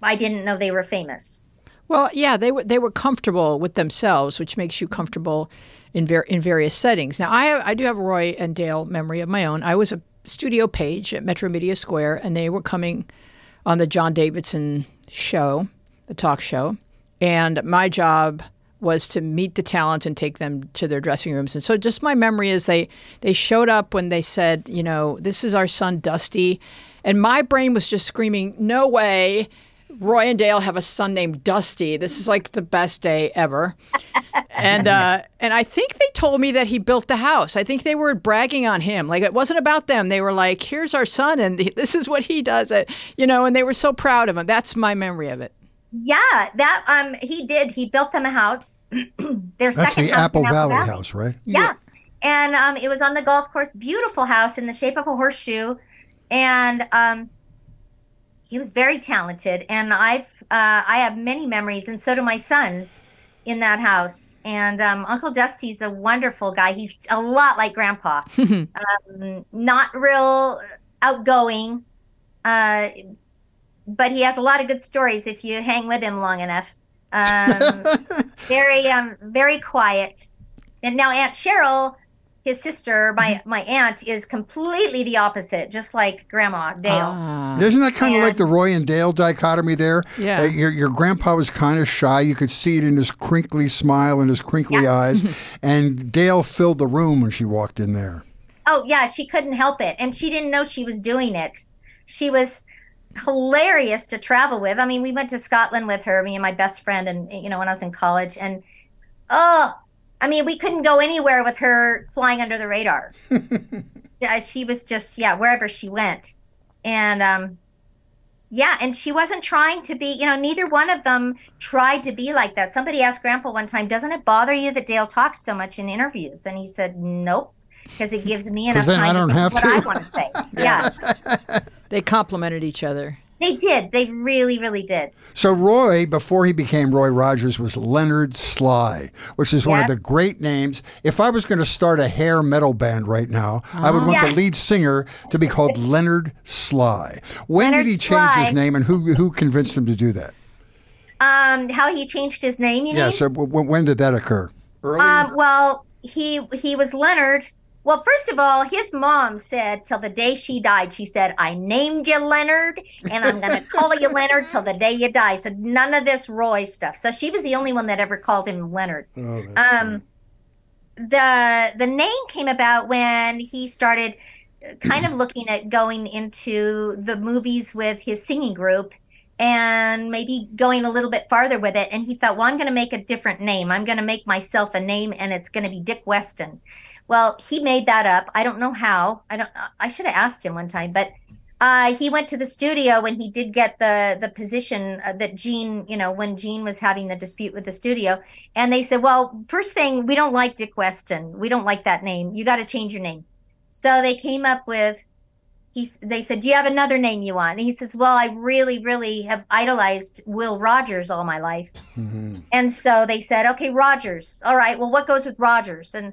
I didn't know they were famous. Well, yeah, they were they were comfortable with themselves, which makes you comfortable in ver- in various settings. Now, I have, I do have Roy and Dale memory of my own. I was a studio page at Metromedia Square, and they were coming on the John Davidson show, the talk show, and my job was to meet the talent and take them to their dressing rooms. And so, just my memory is they they showed up when they said, you know, this is our son Dusty, and my brain was just screaming, no way. Roy and Dale have a son named Dusty. This is like the best day ever. and uh, and I think they told me that he built the house. I think they were bragging on him. Like it wasn't about them. They were like, "Here's our son, and this is what he does." It, you know, and they were so proud of him. That's my memory of it. Yeah, that um he did. He built them a house. Their That's second the house Apple in Valley house, right? Yeah. And um it was on the golf course, beautiful house in the shape of a horseshoe. And um he was very talented and I've uh I have many memories and so do my sons in that house. And um Uncle Dusty's a wonderful guy. He's a lot like grandpa. um, not real outgoing. Uh but he has a lot of good stories if you hang with him long enough. Um, very, um, very quiet. And now Aunt Cheryl, his sister, my my aunt, is completely the opposite, just like Grandma Dale. Ah. Isn't that kind of like the Roy and Dale dichotomy there? Yeah. Uh, your, your grandpa was kind of shy. You could see it in his crinkly smile and his crinkly eyes. and Dale filled the room when she walked in there. Oh yeah, she couldn't help it, and she didn't know she was doing it. She was hilarious to travel with. I mean, we went to Scotland with her, me and my best friend, and you know when I was in college, and oh, I mean, we couldn't go anywhere with her flying under the radar. yeah, she was just yeah wherever she went, and um, yeah, and she wasn't trying to be. You know, neither one of them tried to be like that. Somebody asked Grandpa one time, "Doesn't it bother you that Dale talks so much in interviews?" And he said, "Nope." Because it gives me enough then I time don't to think have what to. I want to say. Yeah, They complimented each other. They did. They really, really did. So Roy, before he became Roy Rogers, was Leonard Sly, which is one of the great names. If I was going to start a hair metal band right now, I would want Yeah. the lead singer to be called Leonard Sly. When Leonard did he change his name, and who who convinced him to do that? Um, how he changed his name? You know. Yeah. mean? So w- when did that occur? Early. Um, well, he he was Leonard. Well, first of all, his mom said till the day she died, she said, "I named you Leonard, and I'm going to call you Leonard till the day you die." So none of this Roy stuff. So she was the only one that ever called him Leonard. oh, Um, the the name came about when he started kind of looking at going into the movies with his singing group and maybe going a little bit farther with it and he thought well i'm going to make a different name i'm going to make myself a name and it's going to be dick weston well he made that up i don't know how i don't i should have asked him one time but uh, he went to the studio when he did get the the position uh, that Gene, you know, when Gene was having the dispute with the studio, and they said, "Well, first thing, we don't like Dick Weston. We don't like that name. You got to change your name." So they came up with he. They said, "Do you have another name you want?" And he says, "Well, I really, really have idolized Will Rogers all my life." Mm-hmm. And so they said, "Okay, Rogers. All right. Well, what goes with Rogers?" And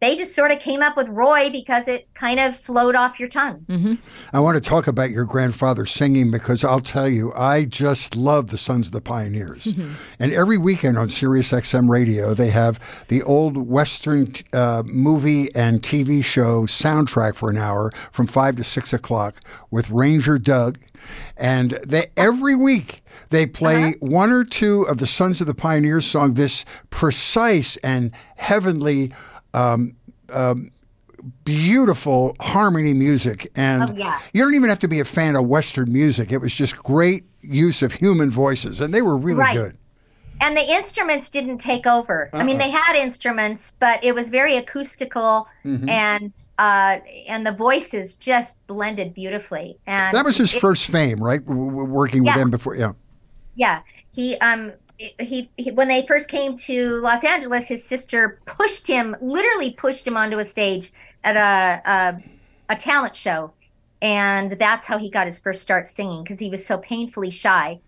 they just sort of came up with Roy because it kind of flowed off your tongue. Mm-hmm. I want to talk about your grandfather singing because I'll tell you, I just love the Sons of the Pioneers. Mm-hmm. And every weekend on Sirius XM radio, they have the old Western uh, movie and TV show soundtrack for an hour from 5 to 6 o'clock with Ranger Doug. And they every week they play Uh-huh. one or two of the Sons of the Pioneers song, this precise and heavenly um, um, beautiful harmony music. And Oh, yeah. you don't even have to be a fan of Western music. It was just great use of human voices, and they were really Right. good. and the instruments didn't take over. I mean, they had instruments, but it was very acoustical, Mm-hmm. and uh, and the voices just blended beautifully. And That was his it- first fame, right? Working with Yeah. them before, yeah. Yeah, he um he, he when they first came to Los Angeles, his sister pushed him, literally pushed him onto a stage at a a, a talent show, and that's how he got his first start singing because he was so painfully shy,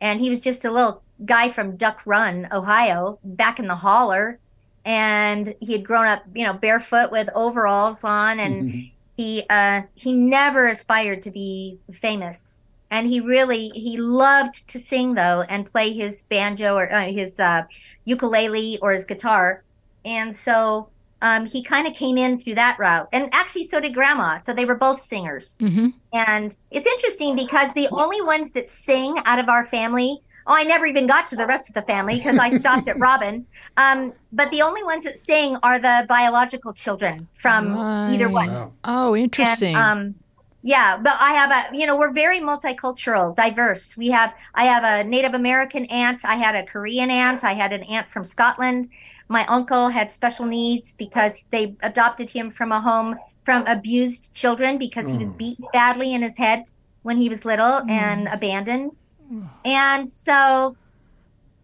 and he was just a little guy from Duck Run, Ohio, back in the holler, and he had grown up, you know, barefoot with overalls on, and he uh he never aspired to be famous and he really he loved to sing though and play his banjo or uh, his uh, ukulele or his guitar and so um, he kind of came in through that route and actually so did grandma so they were both singers Mm-hmm. and it's interesting because the only ones that sing out of our family oh i never even got to the rest of the family because i stopped at robin um, but the only ones that sing are the biological children from either Right. one Wow. Oh, interesting. and, um, yeah, but I have a, you know, we're very multicultural, diverse. We have, I have a Native American aunt. I had a Korean aunt. I had an aunt from Scotland. My uncle had special needs because they adopted him from a home from abused children because he was mm. beaten badly in his head when he was little mm. and abandoned. Mm. And so,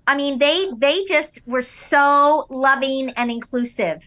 I mean, they they just were so loving and inclusive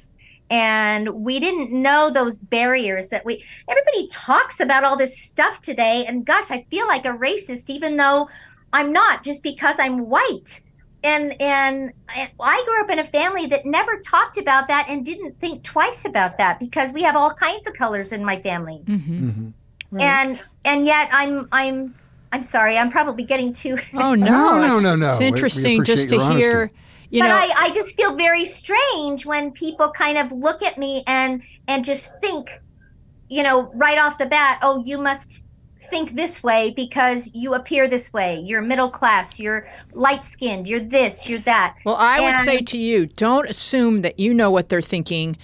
and we didn't know those barriers that we everybody talks about all this stuff today and gosh i feel like a racist even though i'm not just because i'm white and and and i grew up in a family that never talked about that and didn't think twice about that because we have all kinds of colors in my family mm-hmm. hmm Right. and and yet i'm i'm i'm sorry i'm probably getting too oh no, No, no, no, no. It's We- we interesting just to your hear. You but know, I, I just feel very strange when people kind of look at me and and just think, you know, right off the bat, oh, you must think this way because you appear this way. You're middle class. You're light skinned. You're this. You're that. Well, I would say to you, don't assume that you know what they're thinking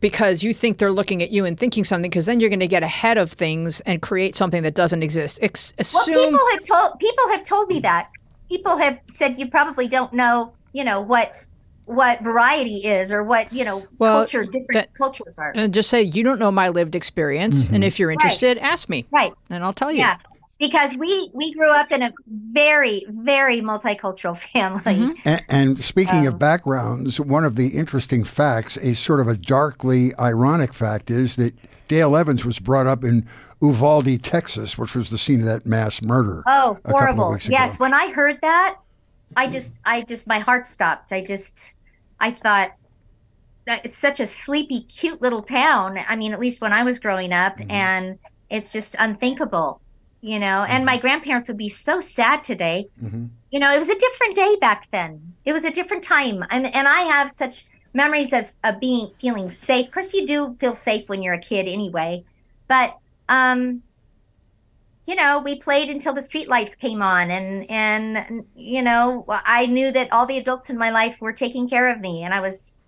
because you think they're looking at you and thinking something because then you're going to get ahead of things and create something that doesn't exist. Ex- Well, people have told people have told me that. People have said you probably don't know, you know, what what variety is or what you know Well, culture different that- cultures are. and just say you don't know my lived experience and if you're interested, ask me Right. and I'll tell you. Yeah. Because we we grew up in a very very multicultural family. Mm-hmm. And, and speaking Um, of backgrounds, one of the interesting facts, a sort of a darkly ironic fact, is that Dale Evans was brought up in Uvalde, Texas, which was the scene of that mass murder. Oh, a couple of horrible. weeks ago. Yes, when I heard that, I just I just my heart stopped. I just I thought that is such a sleepy cute little town. I mean, at least when I was growing up Mm-hmm. and it's just unthinkable, you know. And my grandparents would be so sad today. Mhm. You know, it was a different day back then. It was a different time. And and I have such memories of, of being feeling safe. Of course you do feel safe when you're a kid anyway. But um you know, we played until the streetlights came on, and and you know, I knew that all the adults in my life were taking care of me, and I was,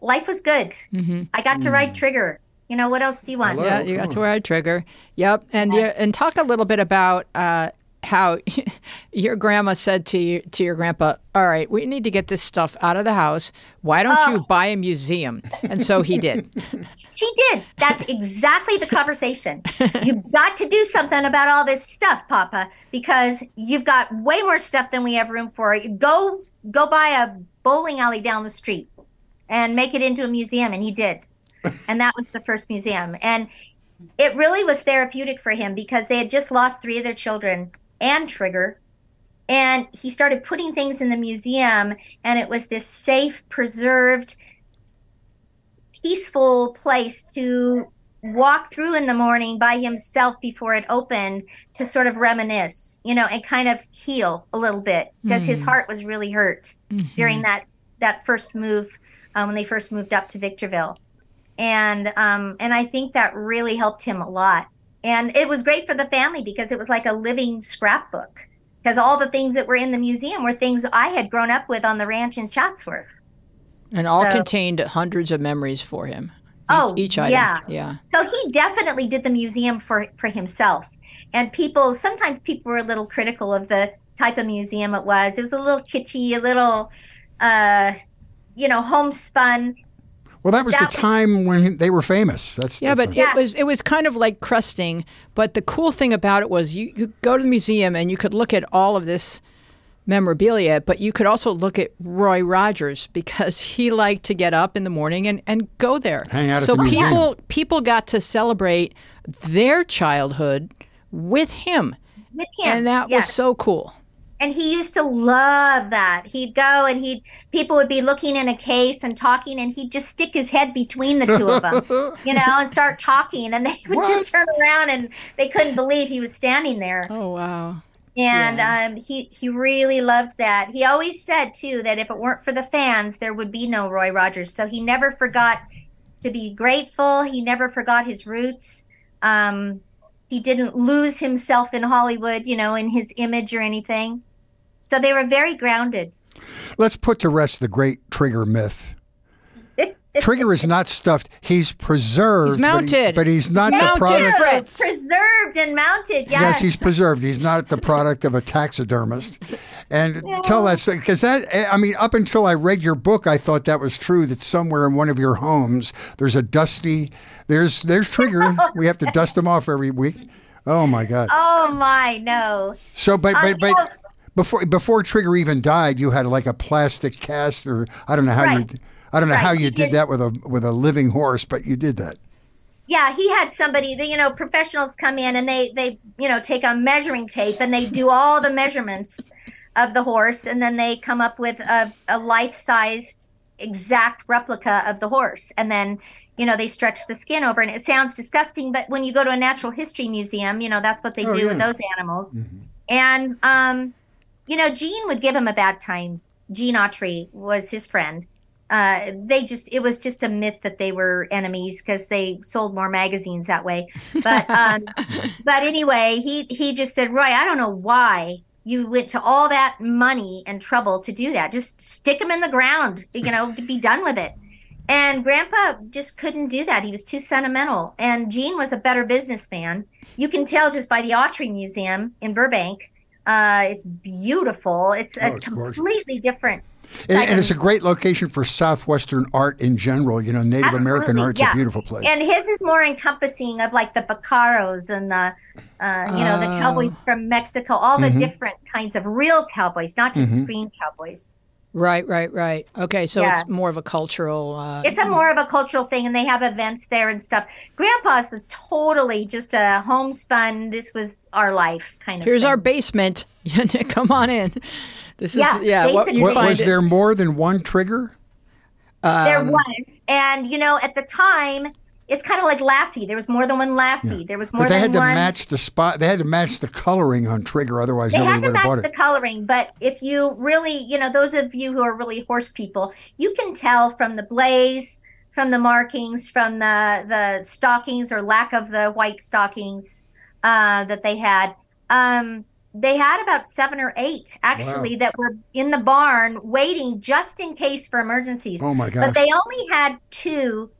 life was good. hmm I got to ride Trigger. You know, what else do you want? Hello. Yeah, you got to on. where I trigger. Yep, and yeah, and talk a little bit about uh, how your grandma said to you, to your grandpa, "All right, we need to get this stuff out of the house. Why don't you Oh. buy a museum?" And so he did. She did. That's exactly the conversation. You've got to do something about all this stuff, Papa, because you've got way more stuff than we have room for. Go go buy a bowling alley down the street and make it into a museum and he did. And that was the first museum. And it really was therapeutic for him because they had just lost three of their children and Trigger. And he started putting things in the museum, and it was this safe, preserved, peaceful place to walk through in the morning by himself before it opened to sort of reminisce, you know, and kind of heal a little bit because mm. his heart was really hurt mm-hmm. during that that first move um, when they first moved up to Victorville, and um, and I think that really helped him a lot. And it was great for the family because it was like a living scrapbook because all the things that were in the museum were things I had grown up with on the ranch in Chatsworth. And all so, contained hundreds of memories for him. Oh, each, each item. Yeah. Yeah. So he definitely did the museum for, for himself. And people, sometimes people were a little critical of the type of museum it was. It was a little kitschy, a little, uh, you know, homespun. Well, that was that the time was, when they were famous. That's yeah, that's but it was it was kind of like crusting. But the cool thing about it was you, you go to the museum and you could look at all of this memorabilia, but you could also look at Roy Rogers because he liked to get up in the morning and, and go there. Hang out so at the people museum. people got to celebrate their childhood with him. With him. And that yes. was so cool. And he used to love that. He'd go and he'd people would be looking in a case and talking and he'd just stick his head between the two of them, you know, and start talking and they would what? just turn around and they couldn't believe he was standing there. Oh wow and yeah. um, he he really loved that. He always said too that if it weren't for the fans, there would be no Roy Rogers. So he never forgot to be grateful. He never forgot his roots. Um, he didn't lose himself in Hollywood, you know, in his image or anything. So they were very grounded. Let's put to rest the great trigger myth. Trigger is not stuffed. He's preserved. He's mounted. But, he, but he's not mounted, the product. Fritz. Preserved and mounted. Yes. Yes, he's preserved. He's not the product of a taxidermist. And yeah. tell that because that I mean, up until I read your book, I thought that was true. That somewhere in one of your homes, there's a dusty. There's there's Trigger. we have to dust him off every week. Oh my God. Oh my no. So, but but but. Before before Trigger even died, you had like a plastic cast, or I don't know how right. you I don't know right. how you did, did that with a with a living horse, but you did that. Yeah, he had somebody. The, you know, professionals come in and they they you know take a measuring tape and they do all the measurements of the horse, and then they come up with a, a life size exact replica of the horse, and then you know they stretch the skin over. And it sounds disgusting, but when you go to a natural history museum, you know that's what they oh, do yeah. with those animals. Mm-hmm. And um, you know, Gene would give him a bad time. Gene Autry was his friend uh, they just it was just a myth that they were enemies because they sold more magazines that way. But um, but anyway, he he just said, Roy, I don't know why you went to all that money and trouble to do that. Just stick them in the ground, you know, to be done with it. And Grandpa just couldn't do that. He was too sentimental. And Gene was a better businessman. You can tell just by the Autry Museum in Burbank. Uh, it's beautiful. It's oh, a it's completely gorgeous. different and, and, it's a great location for Southwestern art in general. You know, Native Absolutely, American art's yeah. a beautiful place. And his is more encompassing of like the Vaqueros and the, uh, you know, the oh. cowboys from Mexico, all the mm-hmm. different kinds of real cowboys, not just mm-hmm. screen cowboys. Right, right, right. Okay, so yeah. it's more of a cultural. Uh, it's a more of a cultural thing, and they have events there and stuff. Grandpa's was totally just a homespun. This was our life kind of. Here's thing. our basement. Come on in. This yeah, is yeah. What you what, find was it, there more than one trigger? Um, there was, and you know, at the time, it's kind of like Lassie. There was more than one Lassie. Yeah. There was more. But they than had to one... match the spot. They had to match the coloring on Trigger, otherwise they nobody had to would have bought match the coloring. But if you really, you know, those of you who are really horse people, you can tell from the blaze, from the markings, from the the stockings or lack of the white stockings uh, that they had. Um, they had about seven or eight actually wow. that were in the barn waiting just in case for emergencies. Oh my god! But they only had two,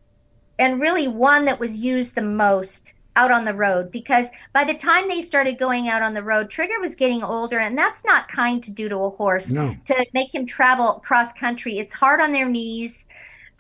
and really one that was used the most out on the road because by the time they started going out on the road, Trigger was getting older, and that's not kind to do to a horse. No. To make him travel cross country, it's hard on their knees.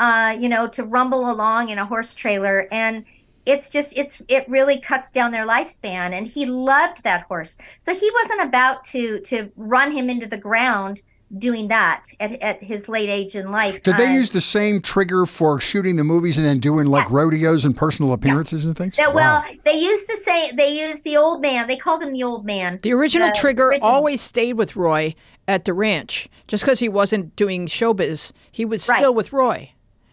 uh, you know, to rumble along in a horse trailer. And it's just, it's, it really cuts down their lifespan. And he loved that horse. So he wasn't about to, to run him into the ground doing that at, at his late age in life. Did they Uh, use the same trigger for shooting the movies and then doing like Yes. rodeos and personal appearances and things? Yeah, well, Wow. they used the same. They used the old man. They called him the old man. The original The Trigger original- always stayed with Roy at the ranch. Just because he wasn't doing showbiz, he was Right. still with Roy.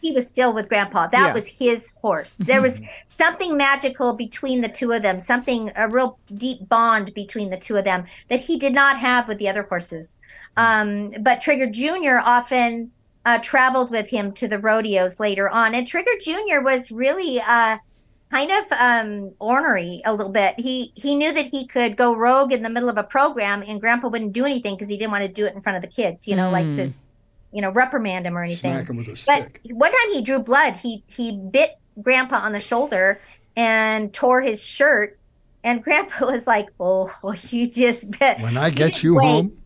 He was still with Grandpa. That Yeah. was his horse. There was something magical between the two of them. Something a real deep bond between the two of them that he did not have with the other horses. Um, but Trigger Junior often uh, traveled with him to the rodeos later on, and Trigger Junior was really. Uh, kind of um ornery a little bit he he knew that he could go rogue in the middle of a program and grandpa wouldn't do anything because he didn't want to do it in front of the kids you know like to you know reprimand him or anything Smack him with a stick. but one time he drew blood he he bit grandpa on the shoulder and tore his shirt and grandpa was like oh you just bit When I get you wait." home,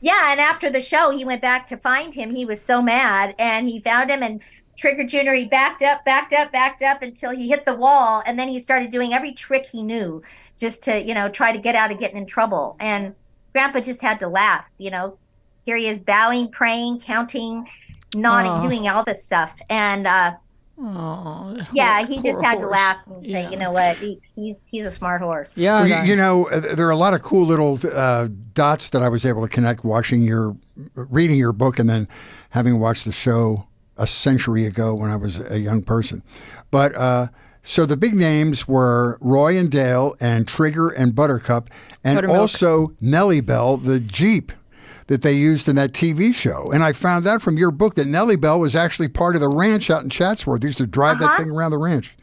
yeah, and after the show, he went back to find him. He was so mad, and he found him. And Trigger Junior, he backed up, backed up, backed up until he hit the wall, and then he started doing every trick he knew just to, you know, try to get out of getting in trouble. And Grandpa just had to laugh. You know, here he is bowing, praying, counting, nodding, Oh. doing all this stuff, and uh, Oh, yeah, he just had to laugh and say, Yeah. you know what, he, he's he's a smart horse. Yeah, Well, you, you know, uh, there are a lot of cool little uh, dots that I was able to connect watching your, reading your book, and then having watched the show a century ago when I was a young person. But uh, so the big names were Roy and Dale, and Trigger and Buttercup, and Buttermilk. also Nellie Bell, the Jeep that they used in that TV show. And I found out from your book that Nellie Bell was actually part of the ranch out in Chatsworth. They used to drive that Uh-huh. thing around the ranch.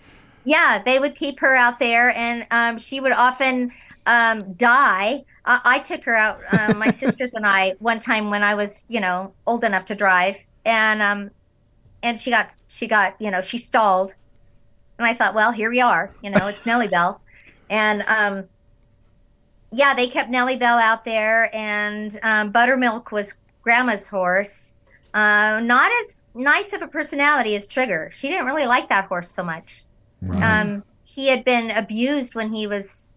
Yeah, they would keep her out there, and um, she would often um, die. I, I took her out, um, my sisters and I, one time when I was, you know, old enough to drive, and um, and she got, she got, you know, she stalled, and I thought, well, here we are, you know, it's Nellie Bell, and um, yeah, they kept Nellie Bell out there, and um, Buttermilk was Grandma's horse. Uh, not as nice of a personality as Trigger. She didn't really like that horse so much. Um, he had been abused when he was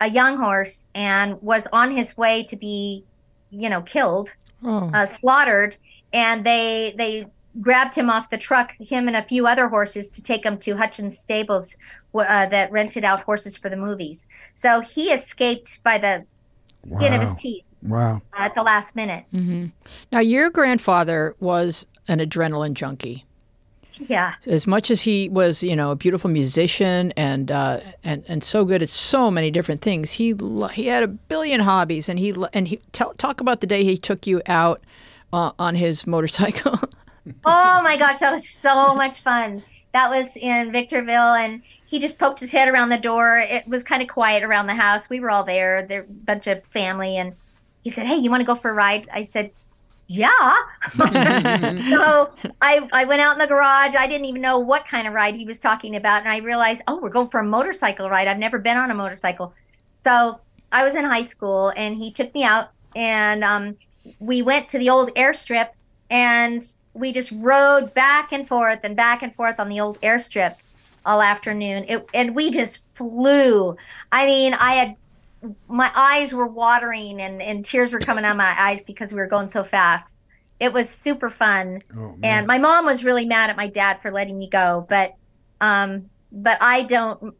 a young horse and was on his way to be, you know, killed, Oh. uh, slaughtered, and they they grabbed him off the truck, him and a few other horses, to take him to Hudkins Stables wh- uh, that rented out horses for the movies. So he escaped by the skin of his teeth Wow. at the last minute. Now, your grandfather was an adrenaline junkie. Yeah. As much as he was, you know, a beautiful musician and uh, and and so good at so many different things, he he had a billion hobbies, and he lo- and he tell, talk about the day he took you out uh, on his motorcycle. Oh my gosh, that was so much fun. That was in Victorville, and he just poked his head around the door. It was kind of quiet around the house. We were all there, there, bunch of family, and he said, "Hey, you want to go for a ride?" I said, "Yeah." so I I went out in the garage. I didn't even know what kind of ride he was talking about, and I realized, oh, we're going for a motorcycle ride. I've never been on a motorcycle, so I was in high school, and he took me out, and um, we went to the old airstrip, and we just rode back and forth and back and forth on the old airstrip all afternoon. It, and we just flew. I mean, I had my eyes were watering and, and tears were coming out of my eyes because we were going so fast. It was super fun. Oh. And my mom was really mad at my dad for letting me go, but um but I don't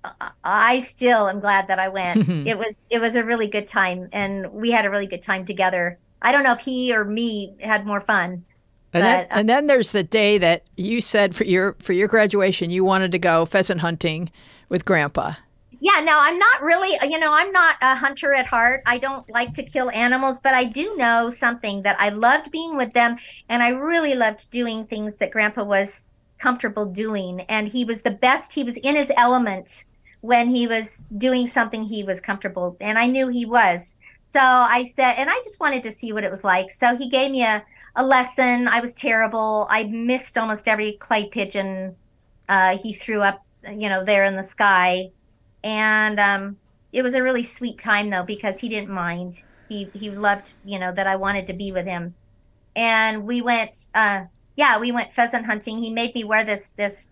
I still am glad that I went. it was it was a really good time and we had a really good time together. I don't know if he or me had more fun. And then, But, uh, and then there's the day that you said for your for your graduation you wanted to go pheasant hunting with Grandpa. Yeah, no, I'm not really, you know, I'm not a hunter at heart. I don't like to kill animals, but I do know something that I loved being with them and I really loved doing things that grandpa was comfortable doing and he was the best. He was in his element when he was doing something he was comfortable and I knew he was. So I said and I just wanted to see what it was like. So he gave me a a lesson. I was terrible. I missed almost every clay pigeon uh, he threw up, you know, there in the sky and um, it was a really sweet time though because he didn't mind. He he loved you know that I wanted to be with him, and we went uh, yeah, we went pheasant hunting. He made me wear this this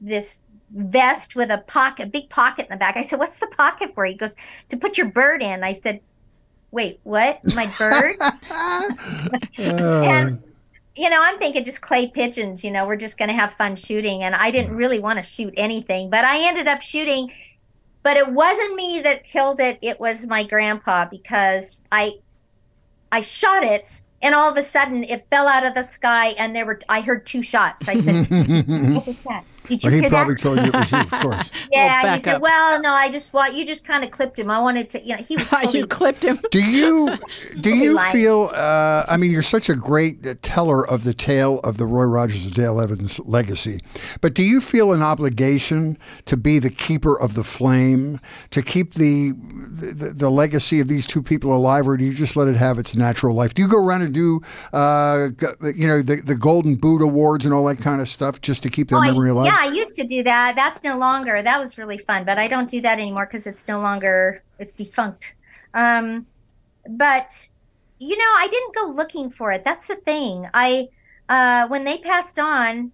this vest with a pocket, a big pocket in the back. I said, "What's the pocket for?" He goes, "To put your bird in." I said, "Wait, what? My bird?" and uh. you know, I'm thinking just clay pigeons. You know, we're just going to have fun shooting, and I didn't really want to shoot anything, but I ended up shooting. But it wasn't me that killed it; it was my grandpa because I I shot it and all of a sudden it fell out of the sky and there were i heard two shots i said what was that did you well, he probably that? told you it was you of course yeah he said up. well no i just want you just kind of clipped him i wanted to you know he was totally, you clipped him do you do you feel uh, i mean you're such a great teller of the tale of the roy rogers and dale evans legacy but do you feel an obligation to be the keeper of the flame to keep the the, the legacy of these two people alive or do you just let it have its natural life do you go around and do, uh, you know, the, the Golden Boot Awards and all that kind of stuff just to keep their oh, memory alive? Yeah, I used to do that. That's no longer. That was really fun, but I don't do that anymore because it's no longer. It's defunct. Um, but you know, I didn't go looking for it. That's the thing. I uh, when they passed on,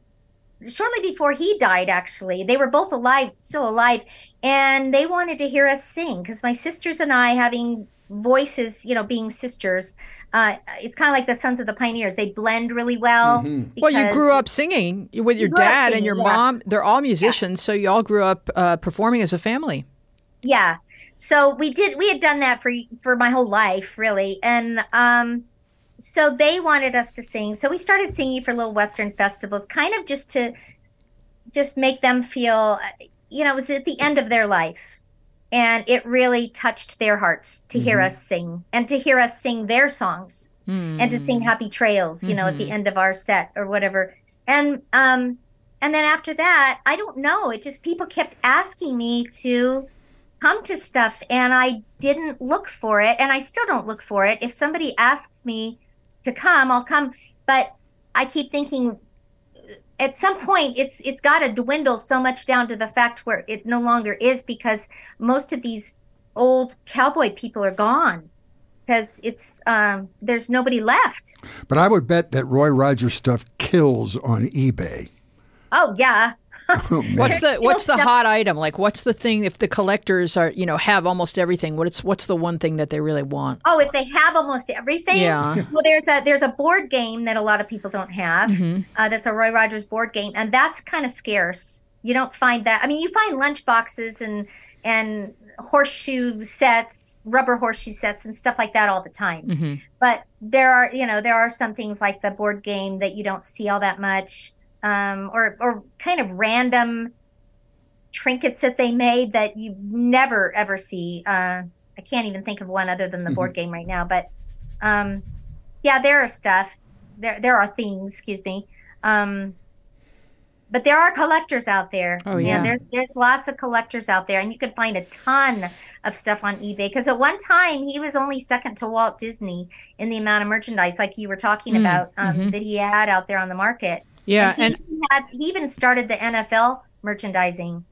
shortly before he died, actually, they were both alive, still alive, and they wanted to hear us sing because my sisters and I, having voices, you know, being sisters, uh, it's kind of like the Sons of the Pioneers. They blend really well. Mm-hmm. Well, you grew up singing with your dad singing, and your yeah. mom. They're all musicians, yeah. so you all grew up uh, performing as a family. Yeah. So we did. We had done that for for my whole life, really, and um, so they wanted us to sing. So we started singing for little Western festivals, kind of just to just make them feel, you know, it was at the end of their life and it really touched their hearts to mm-hmm. hear us sing and to hear us sing their songs mm-hmm. and to sing happy trails you know mm-hmm. at the mm-hmm. end of our set or whatever and um and then after that i don't know it just people kept asking me to come to stuff and i didn't look for it and i still don't look for it if somebody asks me to come i'll come but i keep thinking at some point it's it's got to dwindle so much down to the fact where it no longer is because most of these old cowboy people are gone because it's um, there's nobody left. But I would bet that Roy Rogers stuff kills on eBay. Oh yeah, Oh, what's the what's the hot item? Like what's the thing if the collectors are, you know, have almost everything, what's what's the one thing that they really want? Oh, if they have almost everything? Yeah. Well, there's a there's a board game that a lot of people don't have. Mm-hmm. Uh, that's a Roy Rogers board game and that's kind of scarce. You don't find that. I mean, you find lunch boxes and and horseshoe sets, rubber horseshoe sets, and stuff like that all the time. Mm-hmm. But there are, you know, there are some things like the board game that you don't see all that much um, or or kind of random trinkets that they made that you never ever see. Uh, I can't even think of one other than the mm-hmm. board game right now, but um, yeah, there are stuff. There there are things. Excuse me. Um, but there are collectors out there. Oh yeah. yeah. There's there's lots of collectors out there, and you can find a ton of stuff on eBay. Because at one time he was only second to Walt Disney in the amount of merchandise, like you were talking mm, about, um, mm-hmm. that he had out there on the market. Yeah, and he, and, had, he even started the NFL merchandising,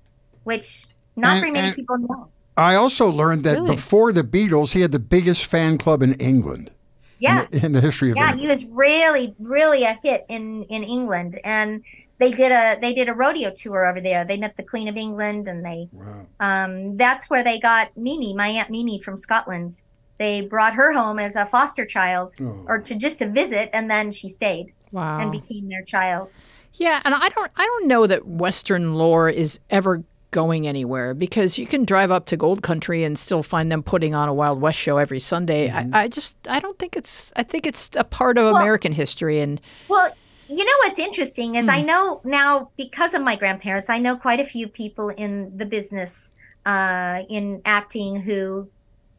which not and, very many people know. I also learned that really? before the Beatles, he had the biggest fan club in England. Yeah, in the, in the history of yeah, England. he was really, really a hit in in England, and they did a they did a rodeo tour over there. They met the Queen of England, and they wow. um, that's where they got Mimi, my aunt Mimi from Scotland. They brought her home as a foster child, oh. or to just a visit, and then she stayed wow. and became their child. Yeah, and I don't I don't know that Western lore is ever going anywhere because you can drive up to Gold Country and still find them putting on a Wild West show every Sunday. Mm-hmm. I, I, just I don't think it's I think it's a part of well, American history and well you know what's interesting is mm. I know now because of my grandparents I know quite a few people in the business uh, in acting who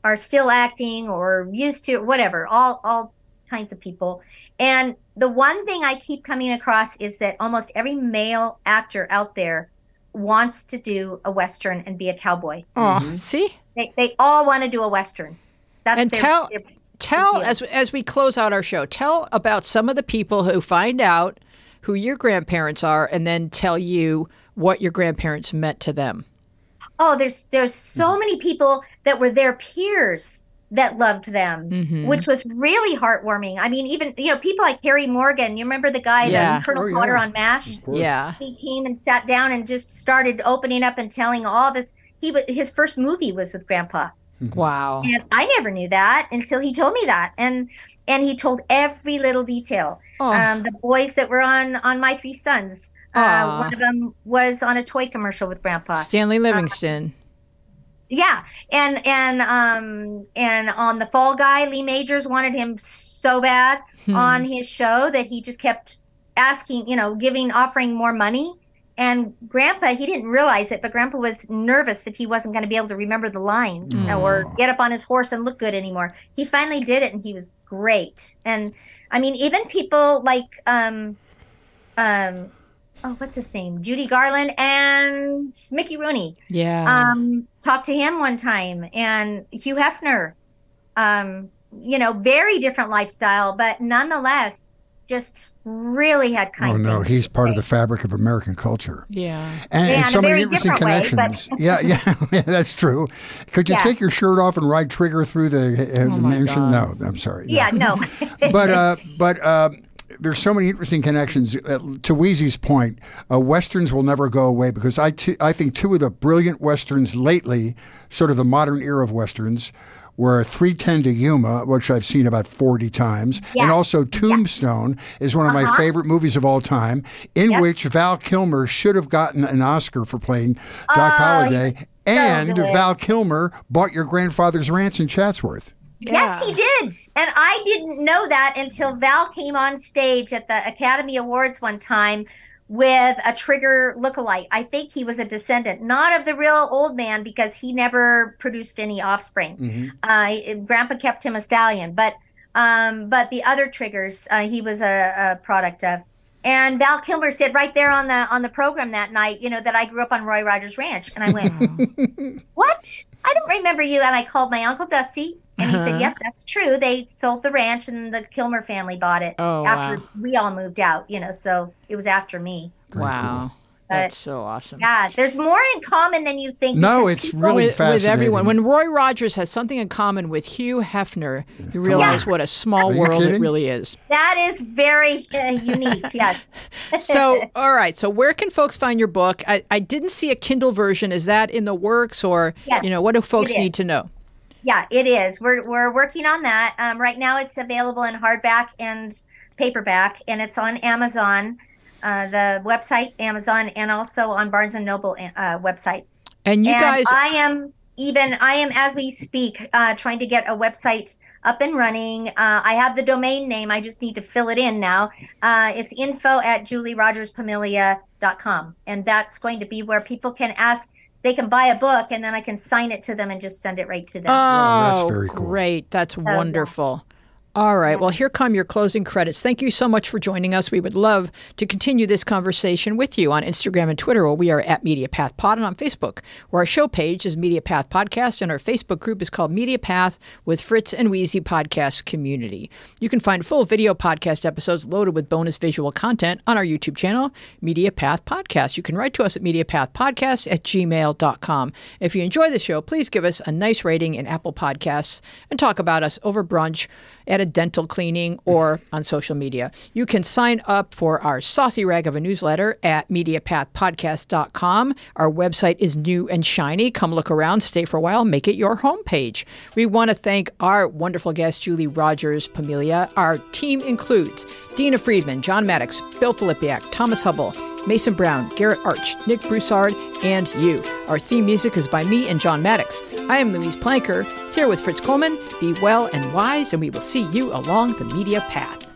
are still acting or used to whatever all all kinds of people and the one thing I keep coming across is that almost every male actor out there wants to do a western and be a cowboy. Oh, mm-hmm. see, they, they all want to do a western. That's and their, tell their, tell as as we close out our show, tell about some of the people who find out who your grandparents are, and then tell you what your grandparents meant to them. Oh, there's there's so mm-hmm. many people that were their peers that loved them, Mhm. which was really heartwarming. I mean, even you know people like Harry Morgan. You remember the guy, Yeah. the Colonel Oh, yeah. Potter on Mash? Yeah. He came and sat down and just started opening up and telling all this. He was his first movie was with Grandpa, Wow. and I never knew that until he told me that. And and he told every little detail. Oh, Um, the boys that were on on My Three Sons. Uh, one of them was on a toy commercial with Grandpa. Stanley Livingston. Yeah, and and um and on the Fall Guy, Lee Majors wanted him so bad Hmm. on his show that he just kept asking, you know, giving, offering more money. And Grandpa, he didn't realize it, but Grandpa was nervous that he wasn't going to be able to remember the lines Mm. or get up on his horse and look good anymore. He finally did it, and he was great. And I mean, even people like um um oh, what's his name, Judy Garland and Mickey Rooney yeah. um, talked to him one time, and Hugh Hefner. Um, you know, very different lifestyle, but nonetheless, just really had kind. Of Oh no, he's to part of the fabric of American culture, yeah. and, Yeah, and so many interesting different way, connections. yeah, yeah, yeah, that's true. Could you Yeah. take your shirt off and ride Trigger through the, uh, Oh the mansion? God. No, I'm sorry. no. Yeah, no. but uh, but uh, there's so many interesting connections. Uh, to Wheezy's point, uh, westerns will never go away because I t- I think two of the brilliant westerns lately, sort of the modern era of westerns, were 310 to Yuma, which I've seen about 40 times, and also Tombstone is one of my Uh-huh. favorite movies of all time, in Yep. which Val Kilmer should have gotten an Oscar for playing Doc Oh, Holliday, so and good. Val Kilmer bought your grandfather's ranch in Chatsworth. Yes, he did. And I didn't know that until Val came on stage at the Academy Awards one time with a Trigger lookalike. I think he was a descendant, not of the real old man, because he never produced any offspring. Uh, Grandpa kept him a stallion, but um, but the other Triggers, uh, he was a, a product of. And Val Kilmer said right there on the on the program that night, you know, that I grew up on Roy Rogers Ranch, and I went, what? I don't remember you. And I called my uncle Dusty, and he Uh-huh. said, "Yep, that's true. They sold the ranch, and the Kilmer family bought it Oh, after wow. we all moved out. You know, so it was after me. Very wow. That's so awesome. Yeah, there's more in common than you think. No, it's really with, with everyone. When Roy Rogers has something in common with Hugh Hefner, you realize what a small Are you world it really is. that is very uh, unique. Yes. So, all right. So, where can folks find your book? I, I didn't see a Kindle version. Is that in the works, or Yes, you know, what do folks need to know? Yeah, it is. We're we're working on that. Um, right now, it's available in hardback and paperback, and it's on Amazon, uh, the website Amazon, and also on Barnes and Noble uh, website. And you and guys, I am even I am as we speak uh, trying to get a website up and running. Uh, I have the domain name. I just need to fill it in now. Uh, it's info at julierogerspomilia.com. And that's going to be where people can ask, they can buy a book and then I can sign it to them and just send it right to them. oh, oh that's very cool. great. That's oh, yeah. wonderful. All right. Well, here come your closing credits. Thank you so much for joining us. We would love to continue this conversation with you on Instagram and Twitter, where we are at Media Path Pod, and on Facebook, where our show page is Media Path Podcast, and our Facebook group is called Media Path with Fritz and Wheezy Podcast Community. You can find full video podcast episodes loaded with bonus visual content on our YouTube channel, Media Path Podcast. You can write to us at MediaPathPodcast at gmail.com. If you enjoy the show, please give us a nice rating in Apple Podcasts and talk about us over brunch at a dental cleaning or on social media. You can sign up for our saucy rag of a newsletter at MediaPathPodcast.com. Our website is new and shiny. Come look around, stay for a while, make it your homepage. We want to thank our wonderful guest, Julie Rogers Pomilia. Our team includes Dina Friedman, John Maddox, Bill Filipiak, Thomas Hubble, Mason Brown, Garrett Arch, Nick Broussard, and you. Our theme music is by me and John Maddox. I am Louise Palanker, here with Fritz Coleman. Be well and wise, and we will see you along the media path.